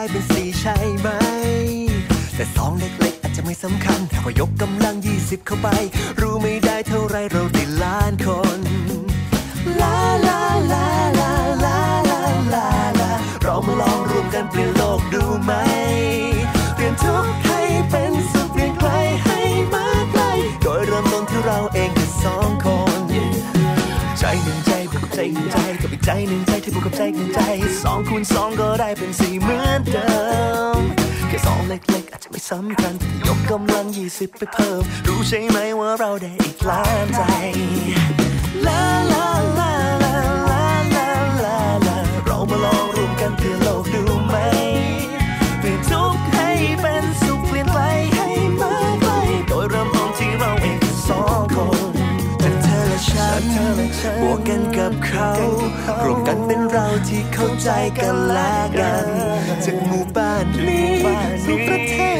I've been ไปเพิ่ม รู้ใช่ไหมว่าเราได้อีกล้านใจลาลาลาลาลาลาลาลาเรามาลองรวมกันเปลี่ยนโลกดูไหมเปลี่ยนทุกข์ให้เป็นสุขเปลี่ยนไปให้มาไกลโดยเริ่มต้นที่เราเองสองคนแต่เธอและฉันบวกกันกับเขารวมกันเป็นเราที่เข้าใจกันและกันจากหมู่บ้านนี้สู่ประเทศ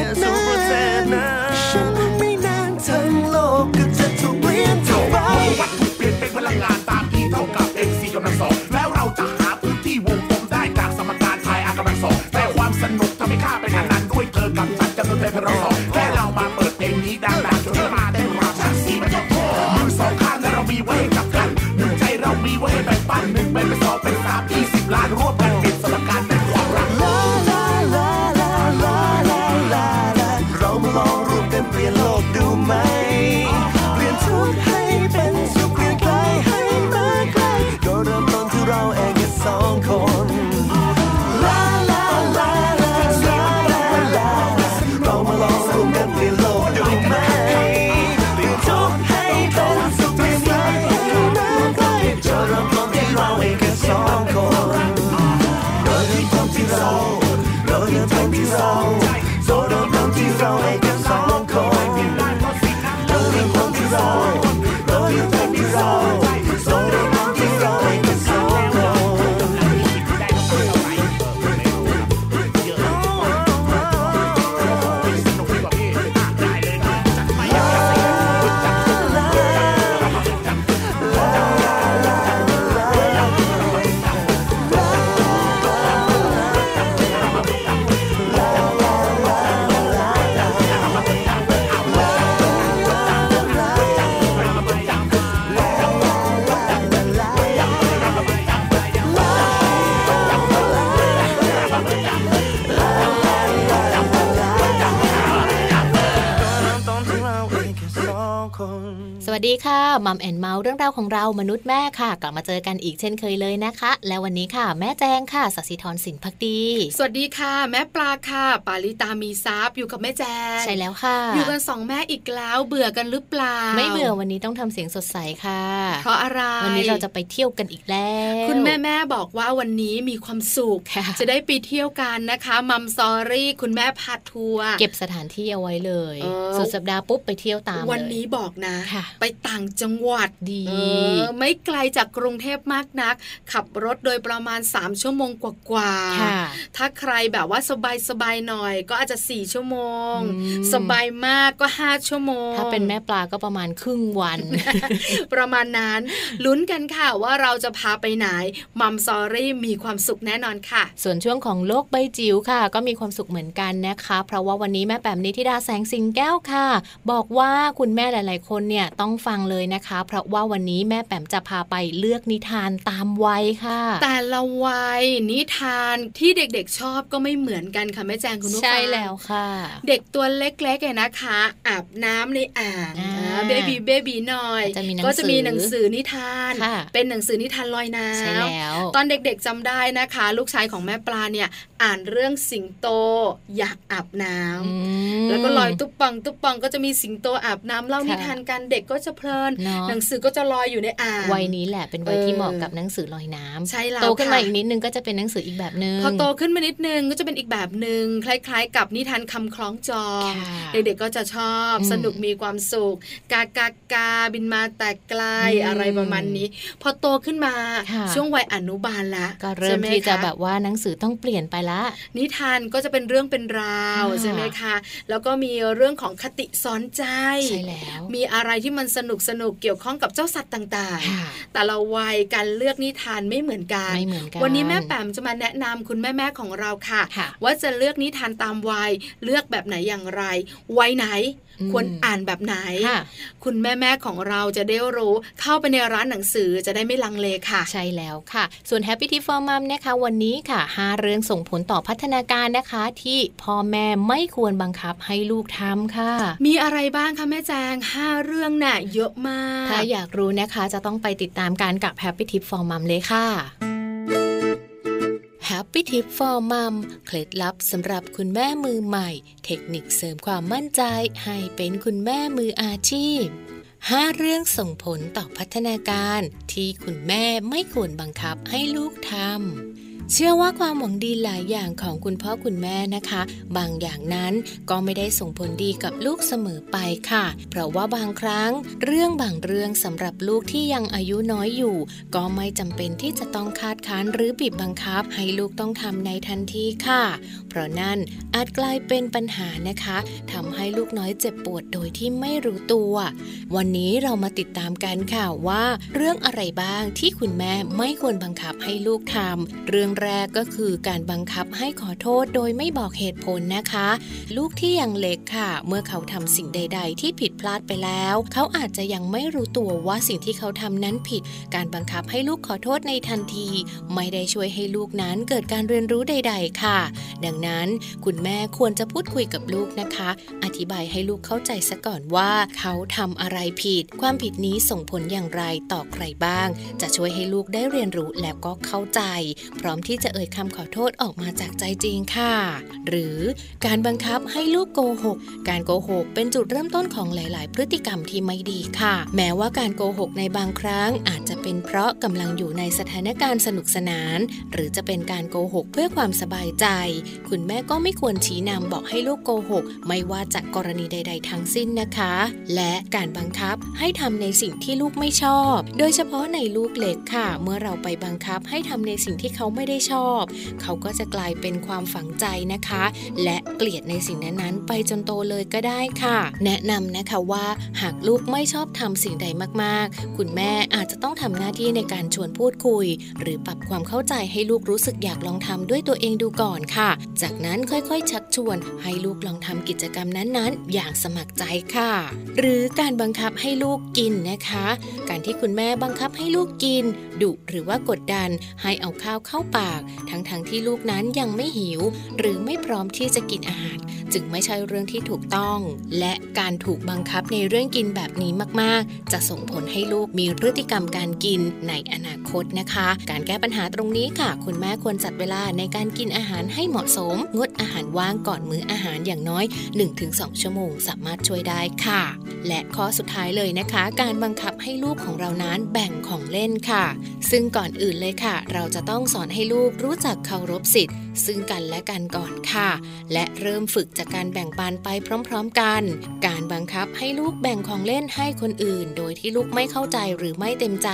Mom and Mouth เรื่องราวของเรามนุษย์แม่ค่ะ กลับมาเจอกันอีกเช่นเคยเลยนะคะ และวันนี้ค่ะ แม่แจงค่ะสัสิธรสินพักดี สวัสดีค่ะ แม่ปลาค่ะ ปาลิตามีซับอยู่กับแม่แจงใช่แล้วค่ะ อยู่กันสองแม่อีกแล้วเบื่อกันหรือเปล่า ไม่เบื่อวันนี้ต้องทำเสียงสดใสค่ะ เพราะอะไรวันนี้เราจะไปเที่ยวกันอีกแล้ว คุณแม่แม่บอกว่าวันนี้มีความสุขค่ะจะได้ไปเที่ยวกันนะคะ Mom Story คุณแม่พาทัวร์เก็บสถานที่เอาไว้เลยเออสุดสัปดาห์ปุ๊บไปเที่ยวตามวันเลยนี้บอกนะค่ะไปต่างจังหวัดดีเออไม่ไกลจากกรุงเทพมากนัก ขับรถโดยประมาณ 3 ชั่วโมงกว่าๆค่ะถ้าใครแบบว่าสบายสบายๆหน่อยก็อาจจะ 4 ชั่วโมงอืมสบายมากก็ 5 ชั่วโมง ถ้าเป็นแม่ปลาก็ประมาณครึ่งวัน ประมาณนั้นลุ้นกันค่ะว่าเราจะพาไปไหนมัมซอรี่มีความสุขแน่นอนค่ะ ส่วนช่วงของโลกใบจิ๋วค่ะ ก็มีความสุขเหมือนกันนะคะ เพราะว่าวันนี้แม่แปมนิธิดาแสงสิงแก้วค่ะ บอกว่าคุณแม่หลาย ๆ คนเนี่ยต้องฟังเลยนะคะ เพราะว่าวันนี้แม่แปมจะพาไปเลือกนิทานตามวัยค่ะ แต่ละวัยนิทานที่เด็กๆชอบก็ไม่เหมือนกันค่ะแม่แจงคุณผู้ฟังใช่แล้วค่ะ เด็กตัวเล็กๆเนี่ยนะคะ อาบน้ำในอ่างอ่าเบบีเบบีหน่อยจะมีหนังสือก็จะมีหนังสือนิทานค่ะเป็นหนังสือนิทานลอยน้ำใช่แล้วตอนเด็กๆจำได้นะคะ ลูกชายของแม่ปลาเนี่ยอ่านเรื่องสิงโตอยากอาบน้ำอืมแล้วก็ลอยตุ๊บปองตุ๊บปองก็จะมีสิงโตอาบน้ำเล่าค่ะนิทานกันเด็กก็จะจะเพลินเนอะหนังสือก็จะลอยอยู่ในอ่างวัยนี้แหละเป็นวัยที่เออเหมาะกับหนังสือลอยน้ำใช่แล้วโตขึ้นมาค่ะอีกนิดนึงก็จะเป็นหนังสืออีกแบบนึงพอโตขึ้นมานิดนึงก็จะเป็นอีกแบบหนึ่งคล้าย ๆ กับนิทานคำคล้องจองค่ะเด็กๆก็จะชอบอืมสนุกมีความสุขกากากาบินมาแต่ไกลอืมอะไรประมาณนี้ พอโตขึ้นมาค่ะช่วงวัยอนุบาลละก็เริ่มใช่ไหที่จะคแบบว่าหนังสือต้องเปลี่ยนไปละ นิทานก็จะเป็นเรื่องเป็นราวค่ะใช่ไหมคะแล้วก็มีเรื่องของคติสอนใจใช่แล้วมีอะไรที่มันสนุกสนุกเกี่ยวข้องกับเจ้าสัตว์ต่างค่ะๆแต่ละวัยการเลือกนิทานไม่เหมือนกันไม่เหมือนกันวันนี้แม่แปมจะมาแนะนำคุณแม่ๆของเราค่ะค่ะ ว่าจะเลือกนิทานตามวัย เลือกแบบไหนอย่างไร วัยไหนอืม ควรอ่านแบบไหนค่ะคุณแม่ๆของเราจะได้รู้เข้าไปในร้านหนังสือจะได้ไม่ลังเลค่ะ ใช่แล้วค่ะ ส่วน Happy Tip for Mom นะคะวันนี้ค่ะ5เรื่องส่งผลต่อพัฒนาการนะคะ ที่พ่อแม่ไม่ควรบังคับให้ลูกทำค่ะ มีอะไรบ้างคะแม่แจงห้าเรื่องน่ะเยอะมาก ถ้าอยากรู้นะคะจะต้องไปติดตามการกับ Happy Tip for Mom เลยค่ะ Happy Tip for Mom เคล็ดลับสำหรับคุณแม่มือใหม่ เทคนิคเสริมความมั่นใจ ให้เป็นคุณแม่มืออาชีพ 5 เรื่องส่งผลต่อพัฒนาการที่คุณแม่ไม่ควรบังคับให้ลูกทำ เชื่อว่าความหวังดีหลายอย่างของคุณพ่อคุณแม่นะคะ บางอย่างนั้นก็ไม่ได้ส่งผลดีกับลูกเสมอไปค่ะ เพราะว่าบางครั้ง เรื่องบางเรื่องสำหรับลูกที่ยังอายุน้อยอยู่ ก็ไม่จำเป็นที่จะต้องคาดคั้นหรือบีบบังคับ ให้ลูกต้องทำในทันทีค่ะ เพราะนั่นอาจกลายเป็นปัญหานะคะทำให้ลูกน้อยเจ็บปวดโดยที่ไม่รู้ตัว วันนี้เรามาติดตามกันค่ะว่า เรื่องอะไรบ้างที่คุณแม่ไม่ควรบังคับให้ลูกทำเรื่องแรกก็คือการบังคับให้ขอโทษโดยไม่บอกเหตุผลนะคะ ลูกที่ยังเล็กค่ะ เมื่อเขาทำสิ่งใด ๆ ที่ผิดพลาดไปแล้ว เขาอาจจะยังไม่รู้ตัวว่าสิ่งที่เขาทำนั้นผิด การบังคับให้ลูกขอโทษในทันที ไม่ได้ช่วยให้ลูกนั้นเกิดการเรียนรู้ใด ๆ ค่ะ ดังนั้นคุณแม่ควรจะพูดคุยกับลูกนะคะ อธิบายให้ลูกเข้าใจซะก่อนว่าเขาทำอะไรผิด ความผิดนี้ส่งผลอย่างไรต่อใครบ้าง จะช่วยให้ลูกได้เรียนรู้แล้วก็เข้าใจ พร้อมที่ที่จะเอ่ยคำขอโทษออกมาจากใจจริงค่ะ หรือการบังคับให้ลูกโกหก การโกหกเป็นจุดเริ่มต้นของหลาย ๆ พฤติกรรมที่ไม่ดีค่ะ แม้ว่าการโกหกในบางครั้งอาจจะเป็นเพราะกำลังอยู่ในสถานการณ์สนุกสนาน หรือจะเป็นการโกหกเพื่อความสบายใจ คุณแม่ก็ไม่ควรชี้นำบอกให้ลูกโกหก ไม่ว่าจากกรณีใด ๆ ทั้งสิ้นนะคะ และการบังคับให้ทำในสิ่งที่ลูกไม่ชอบ โดยเฉพาะในลูกเล็กค่ะ เมื่อเราไปบังคับให้ทำในสิ่งที่เขาไม่ได้ชอบ เขาก็จะกลายเป็นความฝังใจนะคะ และเกลียดในสิ่งนั้นๆ ไปจนโตเลยก็ได้ค่ะ แนะนำนะคะว่าหากลูกไม่ชอบทำสิ่งใดมากๆ คุณแม่อาจจะต้องทำหน้าที่ในการชวนพูดคุย หรือปรับความเข้าใจให้ลูกรู้สึกอยากลองทำด้วยตัวเองดูก่อนค่ะ จากนั้นค่อยๆ ชักชวนให้ลูกลองทำกิจกรรมนั้นๆ อย่างสมัครใจค่ะ หรือการบังคับให้ลูกกินนะคะ การที่คุณแม่บังคับให้ลูกกินดุหรือว่ากดดันให้เอาข้าวเข้าปาก ทั้งๆทที่ลูกนั้นยังไม่หิว หรือไม่พร้อมที่จะกินอาหาร จึงไม่ใช่เรื่องที่ถูกต้อง และการถูกบังคับในเรื่องกินแบบนี้มากๆ จะส่งผลให้ลูกมีพฤติกรรมการกินในอนาคตนะคะ การแก้ปัญหาตรงนี้ค่ะ คุณแม่ควรจัดเวลาในการกินอาหารให้เหมาะสม งดอาหารว่างก่อนมื้ออาหารอย่างน้อย 1-2 ชั่วโมง สามารถช่วยได้ค่ะ และข้อสุดท้ายเลยนะคะ การบังคับให้ลูกของเรานั้นแบ่งของเล่นค่ะ ซึ่งก่อนอื่นเลยค่ะ เราจะต้องสอนให้ลูกรู้จักเคารพสิทธิ์ซึ่งกันและกันก่อนค่ะ และเริ่มฝึกจากการแบ่งปันไปพร้อม ๆ กัน การบังคับให้ลูกแบ่งของเล่นให้คนอื่น โดยที่ลูกไม่เข้าใจหรือไม่เต็มใจ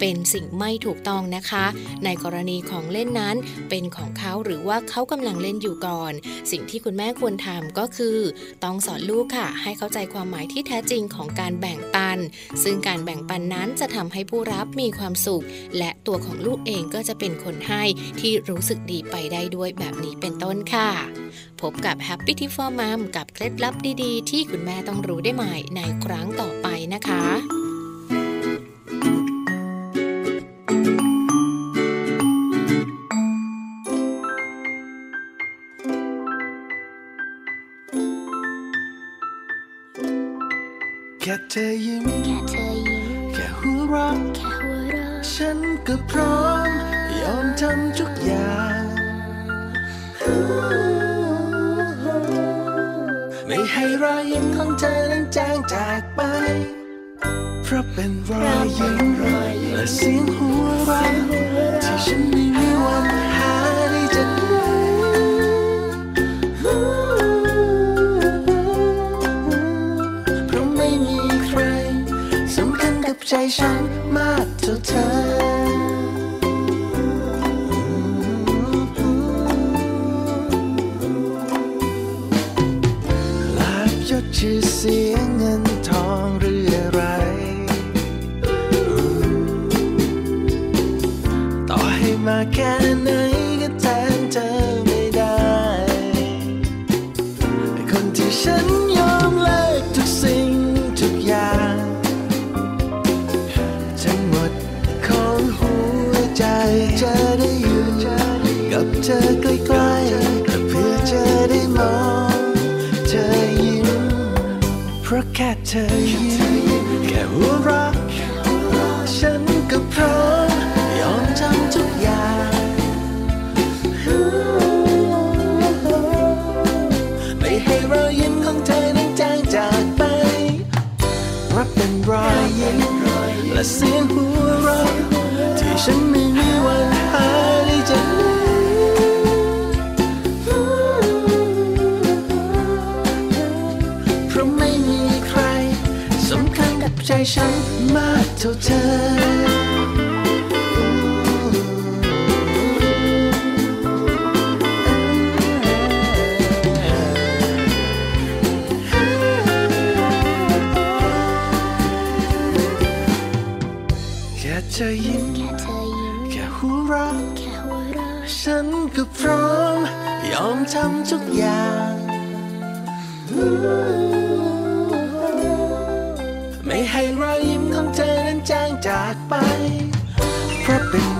เป็นสิ่งไม่ถูกต้องนะคะ ในกรณีของเล่นนั้นเป็นของเขาหรือว่าเขากำลังเล่นอยู่ก่อน สิ่งที่คุณแม่ควรทำก็คือ ต้องสอนลูกค่ะ ให้เข้าใจความหมายที่แท้จริงของการแบ่งปัน ซึ่งการแบ่งปันนั้นจะทำให้ผู้รับมีความสุข และตัวของลูกเองก็จะเป็นคนให้ที่รู้สึกดีไปได้ด้วยแบบนี้เป็นต้นค่ะ พบกับ Happy Tip for Mom กับเคล็ดลับดีๆ ที่คุณแม่ต้องรู้ได้ใหม่ในครั้งต่อไปนะคะแค่เธอยิ้ม แค่เธอยิ้ม แค่หัวเราะ แค่หัวเราะ ฉันก็พร้อม ยอมทำทุกอย่าง ไม่ให้รอยยิ้มของเธอนั้นจางจากไป เพราะเป็นรอยยิ้มและเสียงหัวเราะที่ฉันไม่มีวันหาได้จากเพราะไม่มีใครสำคัญกับใจฉันมากเท่าเธอ ชื่อเสียงเงินทองหรืออะไร ต่อให้มาแค่ไหนก็แทนเธอไม่ได้ คนที่ฉันยอมเลิกทุกสิ่งทุกอย่างทั้งหมดของหัวใจจะได้อยู่กับเธอ แค่เธอยิ้มแค่หัวเราะฉันก็พร้อมยอมทำทุกอย่างไม่ให้รอยยิ้มของเธอนั้นจางจากไปรับเป็นรอยยิ้มและเสียงหัวเราะที่ฉันไม่มีวันหาไฉันมากเท่าเธอแค่เธอยิ้มแค่หัวเราะฉันก็พร้อม ยอมทำทุกอย่าง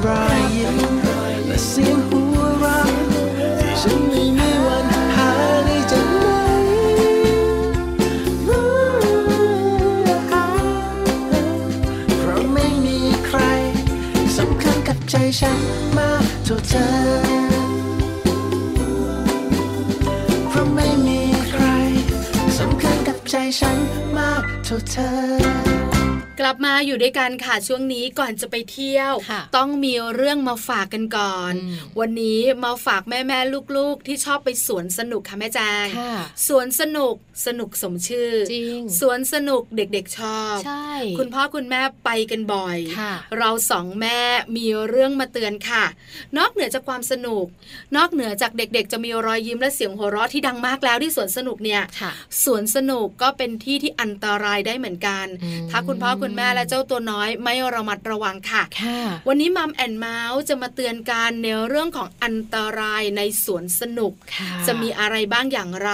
ราะเป็นรอยยิ้มและเสียงหัวเราะที่ฉันไม่มีวันหาได้จากไหนเพราะไม่มีใครสำคัญกับใจฉันมากเท่าเธอเพราะไม่มีใครสำคัญกับใจฉันมากเท่าเธอ กลับมาอยู่ด้วยกันค่ะช่วงนี้ก่อนจะไปเที่ยวค่ะต้องมีเรื่องมาฝากกันก่อนอืมวันนี้มาฝากแม่แม่ๆลูกๆ ที่ชอบไปสวนสนุกค่ะแม่แจงค่ะสวนสนุกสนุกสมชื่อจริงสวนสนุกเด็กๆชอบใช่คุณพ่อคุณแม่ไปกันบ่อยค่ะเราสองแม่มีเรื่องมาเตือนค่ะ นอกเหนือจากความสนุก นอกเหนือจากเด็กๆ จะมีรอยยิ้มและเสียงหัวเราะที่ดังมากแล้วที่สวนสนุกเนี่ยค่ะสวนสนุกก็เป็นที่ที่อันตรายได้เหมือนกันอืมถ้าคุณพ่อคุณแม่และเจ้าตัวน้อยไม่ระมัดระวังค่ะค่ะ วันนี้มัมแอนเมาส์จะมาเตือนการในเรื่องของอันตรายในสวนสนุกค่ะจะมีอะไรบ้างอย่างไร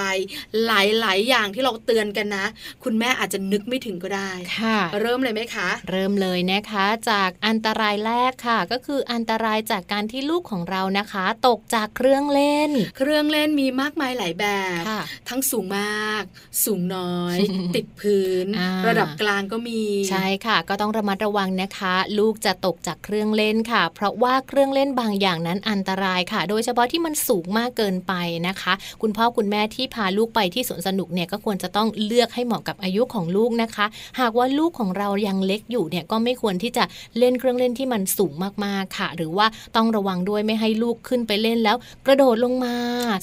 หลาย ๆ อย่างที่เราเตือนกันนะ คุณแม่อาจจะนึกไม่ถึงก็ได้ค่ะ เริ่มเลยไหมคะ เริ่มเลยนะคะ จากอันตรายแรกค่ะ ก็คืออันตรายจากการที่ลูกของเรานะคะ ตกจากเครื่องเล่น เครื่องเล่นมีมากมายหลายแบบค่ะทั้งสูงมาก สูงน้อย ติดพื้นอ่าระดับกลางก็มีใช่ค่ะ ก็ต้องระมัดระวังนะคะ ลูกจะตกจากเครื่องเล่นค่ะ เพราะว่าเครื่องเล่นบางอย่างนั้นอันตรายค่ะ โดยเฉพาะที่มันสูงมากเกินไปนะคะ คุณพ่อคุณแม่ที่พาลูกไปที่สวนสนุกเนี่ยก็ควรจะต้องเลือกให้เหมาะกับอายุของลูกนะคะ หากว่าลูกของเรายังเล็กอยู่เนี่ยก็ไม่ควรที่จะเล่นเครื่องเล่นที่มันสูงมากๆค่ะ หรือว่าต้องระวังด้วยไม่ให้ลูกขึ้นไปเล่นแล้ว กระโดดลงมา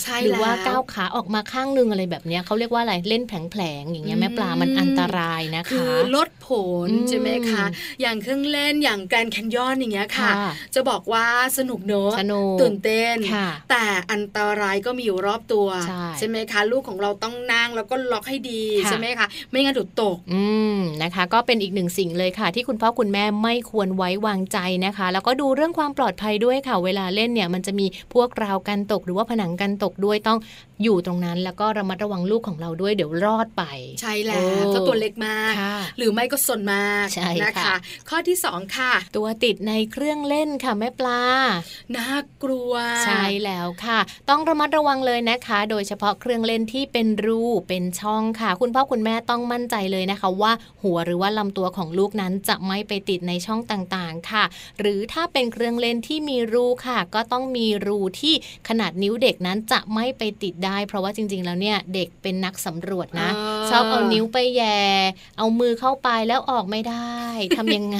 ใช่หรือว่าแล้วก้าวขาออกมาข้างหนึงอะไรแบบเนี้ยเขาเรียกว่าอะไรเล่นแผลงๆอย่างเงี้ยแม่ปลามันอันตรายนะคะ คือลดผลอืมใช่ไหมคะ อย่างเครื่องเล่นอย่างแกรนด์แคนยอนอย่างเงี้ยค่ะค่ะจะบอกว่าสนุกเนอะสนุกตื่นเต้นค่ะแต่อันตรายก็มีอยู่รอบตัว ใช่ไหมคะ ลูกของเราต้องนั่งแล้วก็ล็อกให้ดีค่ะใช่ไหมคะ ไม่งั้นเดุดตกอืมนะคะ ก็เป็นอีกหนึ่งสิ่งเลยค่ะ ที่คุณพ่อคุณแม่ไม่ควรไว้วางใจนะคะ แล้วก็ดูเรื่องความปลอดภัยด้วยค่ะ เวลาเล่นเนี่ยมันจะมีพวกราวกันตกหรือว่าผนังกันตกด้วยต้อง อยู่ตรงนั้นแล้วก็ระมัดระวังลูกของเราด้วยเดี๋ยวรอดไป ใช่แล้เอวอถ้าตัวเล็กมากค่ะหรือไม่ก็สนมากใช่นะค่ะคะ ข้อที่สองค่ะ ตัวติดในเครื่องเล่นค่ะแม่ปลาน่ากลัว ใช่แล้วค่ะ ต้องระมัดระวังเลยนะคะ โดยเฉพาะเครื่องเล่นที่เป็นรูเป็นช่องค่ะ คุณพ่อคุณแม่ต้องมั่นใจเลยนะคะ ว่าหัวหรือว่าลำตัวของลูกนั้นจะไม่ไปติดในช่องต่างๆค่ะ หรือถ้าเป็นเครื่องเล่นที่มีรูค่ะ ก็ต้องมีรูที่ขนาดนิ้วเด็กนั้นจะไม่ไปติดได้ เพราะว่าจริง ๆ แล้วเนี่ยเด็กเป็นนักสำรวจนะเออชอบเอานิ้วไปแย่เอามือเข้าไปแล้วออกไม่ได้ทำยังไง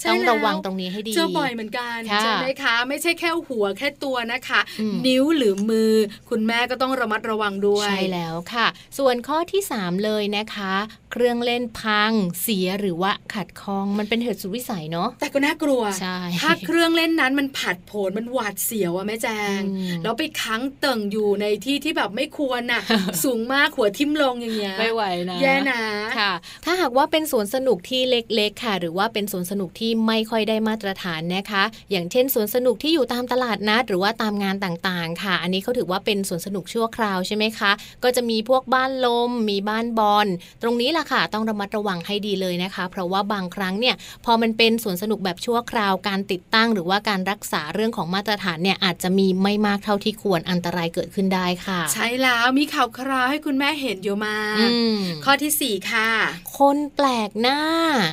ใช่ต้องแล้วระวังตรงนี้ให้ดีเจอบ่อยเหมือนกันค่ะใช่ไหมคะ ไม่ใช่แค่หัวแค่ตัวนะคะอืมนิ้วหรือมือ คุณแม่ก็ต้องระมัดระวังด้วยใช่แล้วค่ะ ส่วนข้อที่ 3 เลยนะคะเครื่องเล่นพังเสียหรือว่าขัดข้องมันเป็นเหตุสุดวิสัยเนาะแต่ก็น่ากลัวใช่ถ้าเครื่องเล่นนั้นมันผัดโผนมันหวาดเสียวอะแม่แจงอืมแล้วไปค้างเติ่งอยู่ในที่ที่แบบไม่ควรน่ะ สูงมากหัวทิ่มลงอย่างเงี้ยไม่ไหวนะแย่นะค่ะ ถ้าหากว่าเป็นสวนสนุกที่เล็กๆค่ะ หรือว่าเป็นสวนสนุกที่ไม่ค่อยได้มาตรฐานนะคะ อย่างเช่นสวนสนุกที่อยู่ตามตลาดนัดหรือว่าตามงานต่างๆ ค่ะ อันนี้เขาถือว่าเป็นสวนสนุกชั่วคราวใช่ไหมคะ ก็จะมีพวกบ้านลม มีบ้านบอลตรงนี้ล่ะค่ะต้องระมัดระวังให้ดีเลยนะคะ เพราะว่าบางครั้งเนี่ยพอมันเป็นสวนสนุกแบบชั่วคราวการติดตั้ง หรือว่าการรักษาเรื่องของมาตรฐานเนี่ยอาจจะมีไม่มากเท่าที่ควรอันตรายเกิดขึ้นได้ค่ะ ใช่แล้วมีข่าวคราวให้คุณแม่เห็นอยู่มาอืมข้อที่สี่ค่ะ คนแปลกหน้า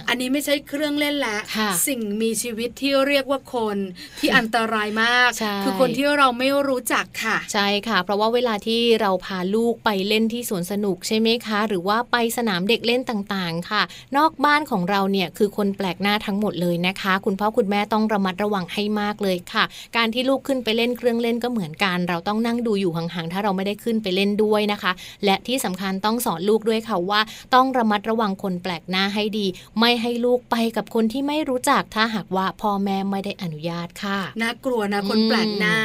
อันนี้ไม่ใช่เครื่องเล่นแล้วค่ะสิ่งมีชีวิตที่เรียกว่าคนที่อันตรายมากใช่คือคนที่เราไม่รู้จักค่ะ ใช่ค่ะ เพราะว่าเวลาที่เราพาลูกไปเล่นที่สวนสนุกใช่ไหมคะ หรือว่าไปสนามเด็กเล่นต่างๆ ค่ะ นอกบ้านของเราเนี่ยคือคนแปลกหน้าทั้งหมดเลยนะคะ คุณพ่อคุณแม่ต้องระมัดระวังให้มากเลยค่ะ การที่ลูกขึ้นไปเล่นเครื่องเล่นก็เหมือนกัน เราต้องนั่งดูอยู่ห่างๆถ้าเราไม่ได้ขึ้นไปเล่นด้วยนะคะ และที่สำคัญต้องสอนลูกด้วยค่ะว่า ต้องระมัดระวังคนแปลกหน้าให้ดี ไม่ให้ลูกไปกับคนที่ไม่รู้จักถ้าหากว่าพ่อแม่ไม่ได้อนุญาตค่ะน่ากลัวนะคนอืมแปลกหน้า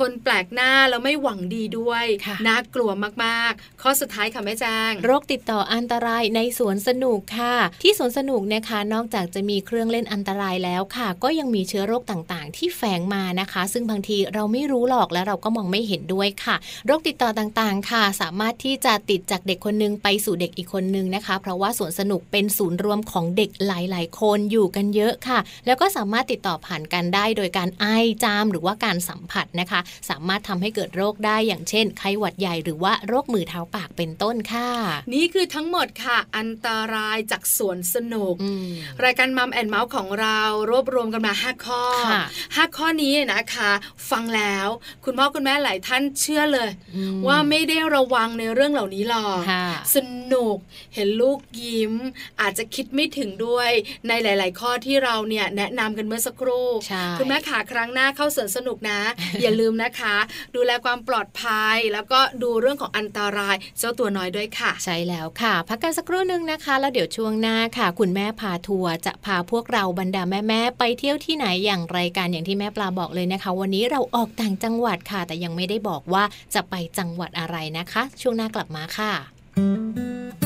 คนแปลกหน้าแล้วไม่หวังดีด้วยค่ะน่ากลัวมากๆ ข้อสุดท้ายค่ะแม่แจ้งโรคติดต่ออันตรายในสวนสนุกค่ะ ที่สวนสนุกนะคะนอกจากจะมีเครื่องเล่นอันตรายแล้วค่ะ ก็ยังมีเชื้อโรคต่างๆ ที่แฝงมานะคะ ซึ่งบางทีเราไม่รู้หรอกและเราก็มองไม่เห็นด้วยค่ะ โรคติดต่อต่างๆ ค่ะ สามารถที่จะติดจากเด็กคนหนึงไปสู่เด็กอีกคนนึงนะคะ เพราะว่าสวนสนุกเป็นศูนย์รวมของเด็กหลายๆ คนอยู่กันเยอะค่ะ แล้วก็สามารถติดต่อผ่านกันได้โดยการไอจามหรือว่าการสัมผัสนะคะ สามารถทำให้เกิดโรคได้อย่างเช่นไข้หวัดใหญ่หรือว่าโรคมือเท้าปากเป็นต้นค่ะ นี่คือทั้งหมดค่ะอันตรายจากสวนสนุกอืมรายการมัมแอนเมาส์ของเรารวบรวมกันมา 5 ข้อค่ะ5ข้อนี้นะคะ ฟังแล้ว คุณพ่อคุณแม่หลายท่านเชื่อเลยอืมว่าไม่ได้ระวังในเรื่องเหล่านี้หรอกค่ะสนุกเห็นลูกยิ้ม อาจจะคิดไม่ถึงด้วยในหลาย ๆ ข้อที่เราเนี่ยแนะนำกันเมื่อสักครู่ใช่คุณแม่ขาครั้งหน้าเข้าสวนสนุกนะ อย่าลืมนะคะ ดูแลความปลอดภัยแล้วก็ดูเรื่องของอันตรายเจ้าตัวน้อยด้วยค่ะ ใช่แล้วค่ะ พักกันสักครู่หนึ่งนะคะ แล้วเดี๋ยวช่วงหน้าค่ะ คุณแม่พาทัวร์จะพาพวกเราบรรดาแม่ๆไปเที่ยวที่ไหนอย่างไรกันอย่างที่แม่ปลาบอกเลยนะคะ วันนี้เราออกต่างจังหวัดค่ะ แต่ยังไม่ได้บอกว่าจะไปจังหวัดอะไรนะคะ ช่วงหน้ากลับมาค่ะ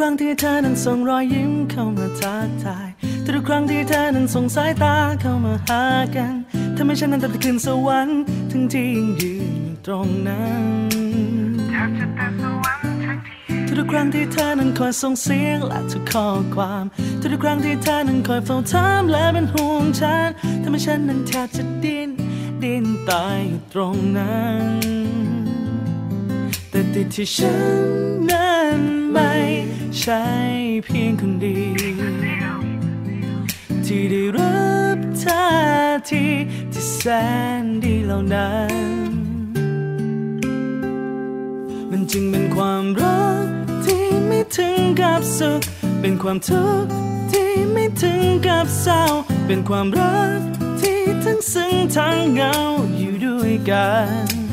ครั้งที่เธอนั้นส่งรอยยิ้มเข้ามาทักทาย ทุกครั้งที่เธอนั้นส่งสายตาเข้ามาหากันทำให้ฉันนั้นตัดคืนสวรรค์ถึงที่ยังยืนอยู่ตรงนั้นทุกครั้งที่เธอนั้นคอยส่งเสียงและทุกข้อความ ทุกครั้งที่เธอนั้นคอยเฝ้าถามและเป็นห่วงฉันทำให้ฉันนั้นแทบจะดิ้นดิ้นตายอยู่ตรงนั้น ติดที่ฉันนั้นไม่ใช่เพียงคนเดียวที่ได้รับท่าทีที่แสนดีเหล่านั้น มันจึงเป็นความรักที่ไม่ถึงกับสุข เป็นความทุกข์ที่ไม่ถึงกับเศร้า เป็นความรักที่ทั้งซึ้งทั้งเหงาอยู่ด้วยกัน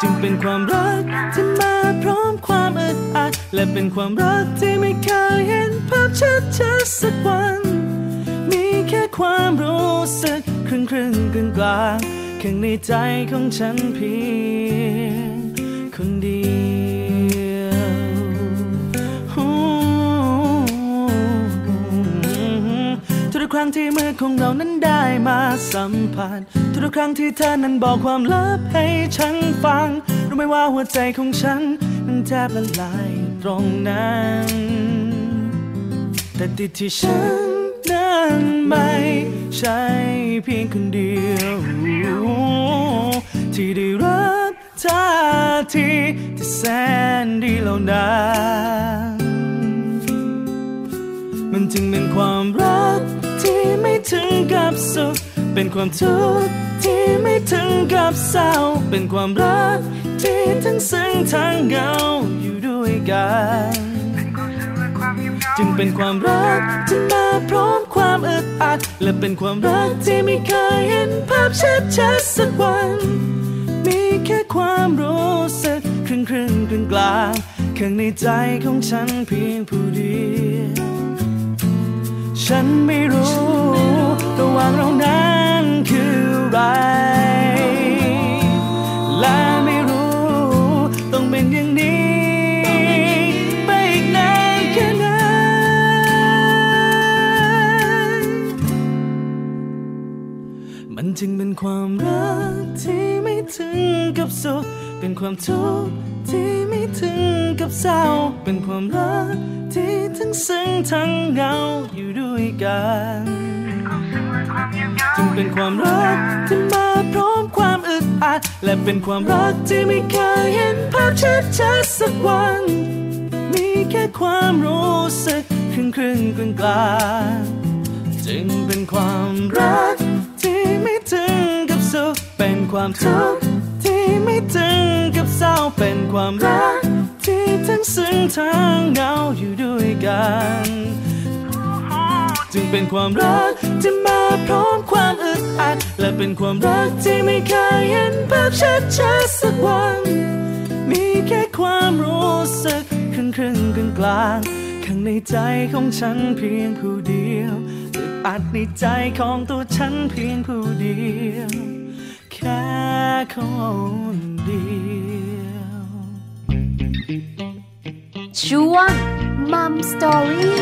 จึงเป็นความรักที่มาพร้อมความอึดอัดและเป็นความรักที่ไม่เคยเห็นภาพชัดชัดสักวัน มีแค่ความรู้สึกครึ่งครึ่งกลางกลางแข้างในใจของฉันเพียง รั้งที่มือของเรานั้นได้มาสัมผัสทุกครั้งที่เธอนั้นบอกความลับให้ฉันฟัง รู้ไหมว่าหัวใจของฉันนั้นแทบละลายตรงนั้น แต่ติดที่ฉันนั้นไม่ใช่เพียงคนเดียว ที่ได้รับท่าทีที่แสนดีเหล่านั้นมันจึงเป็นความรัก ไม่ถึงกับสุข เป็นความทุกข์ที่ไม่ถึงกับเศร้า เป็นความรักที่ทั้งซึ้งทั้งเหงาอยู่ด้วยกันจึงเป็นความรักที่มาพร้อมความอึดอัด และเป็นความรักที่ไม่เคยเห็นภาพชัดชัดสักวัน มีแค่ความรู้สึกครึ่งครึ่งกลางกลางข้างในใจของฉันเพียงผู้เดียว ฉันไม่รู้ระหว่างเรานั้นคืออะไรและไม่รู้ต้องเป็นอย่างนี้ ไปอีกนานแค่ไหนมันจึงเป็นความรักที่ไม่ถึงกับสุขเป็นความทุกข์ที่ไม่ถึงกับเศร้าเป็นความรัก ที่ทั้งซึ้งทั้งเหงาอยู่ด้วยกันจึงเป็นความรักที่มาพร้อมความอึดอัดและเป็นความรักที่ไม่เคยเห็นภาพชัดชัดสักวัน มีแค่ความรู้สึกครึ่งครึ่งกลางกลางจึงเป็นความรักที่ไม่ถึงกับสุขเป็นความทุกข์ที่ไม่ถึงกับเศร้าเป็นความรัก ที่ทั้งซึ้งทั้งเหงาอยู่ด้วยกัน จึงเป็นความรักที่มาพร้อมความอึดอัด และเป็นความรักที่ไม่เคยเห็นภาพชัดชัดสักวัน มีแค่ความรู้สึกครึ่งครึ่งกลางกลางข้างในใจของฉันเพียงผู้เดียวอึดอัดในใจของตัวฉันเพียงผู้เดียว แค่คนเดียว ช่วงมัมสตอรี่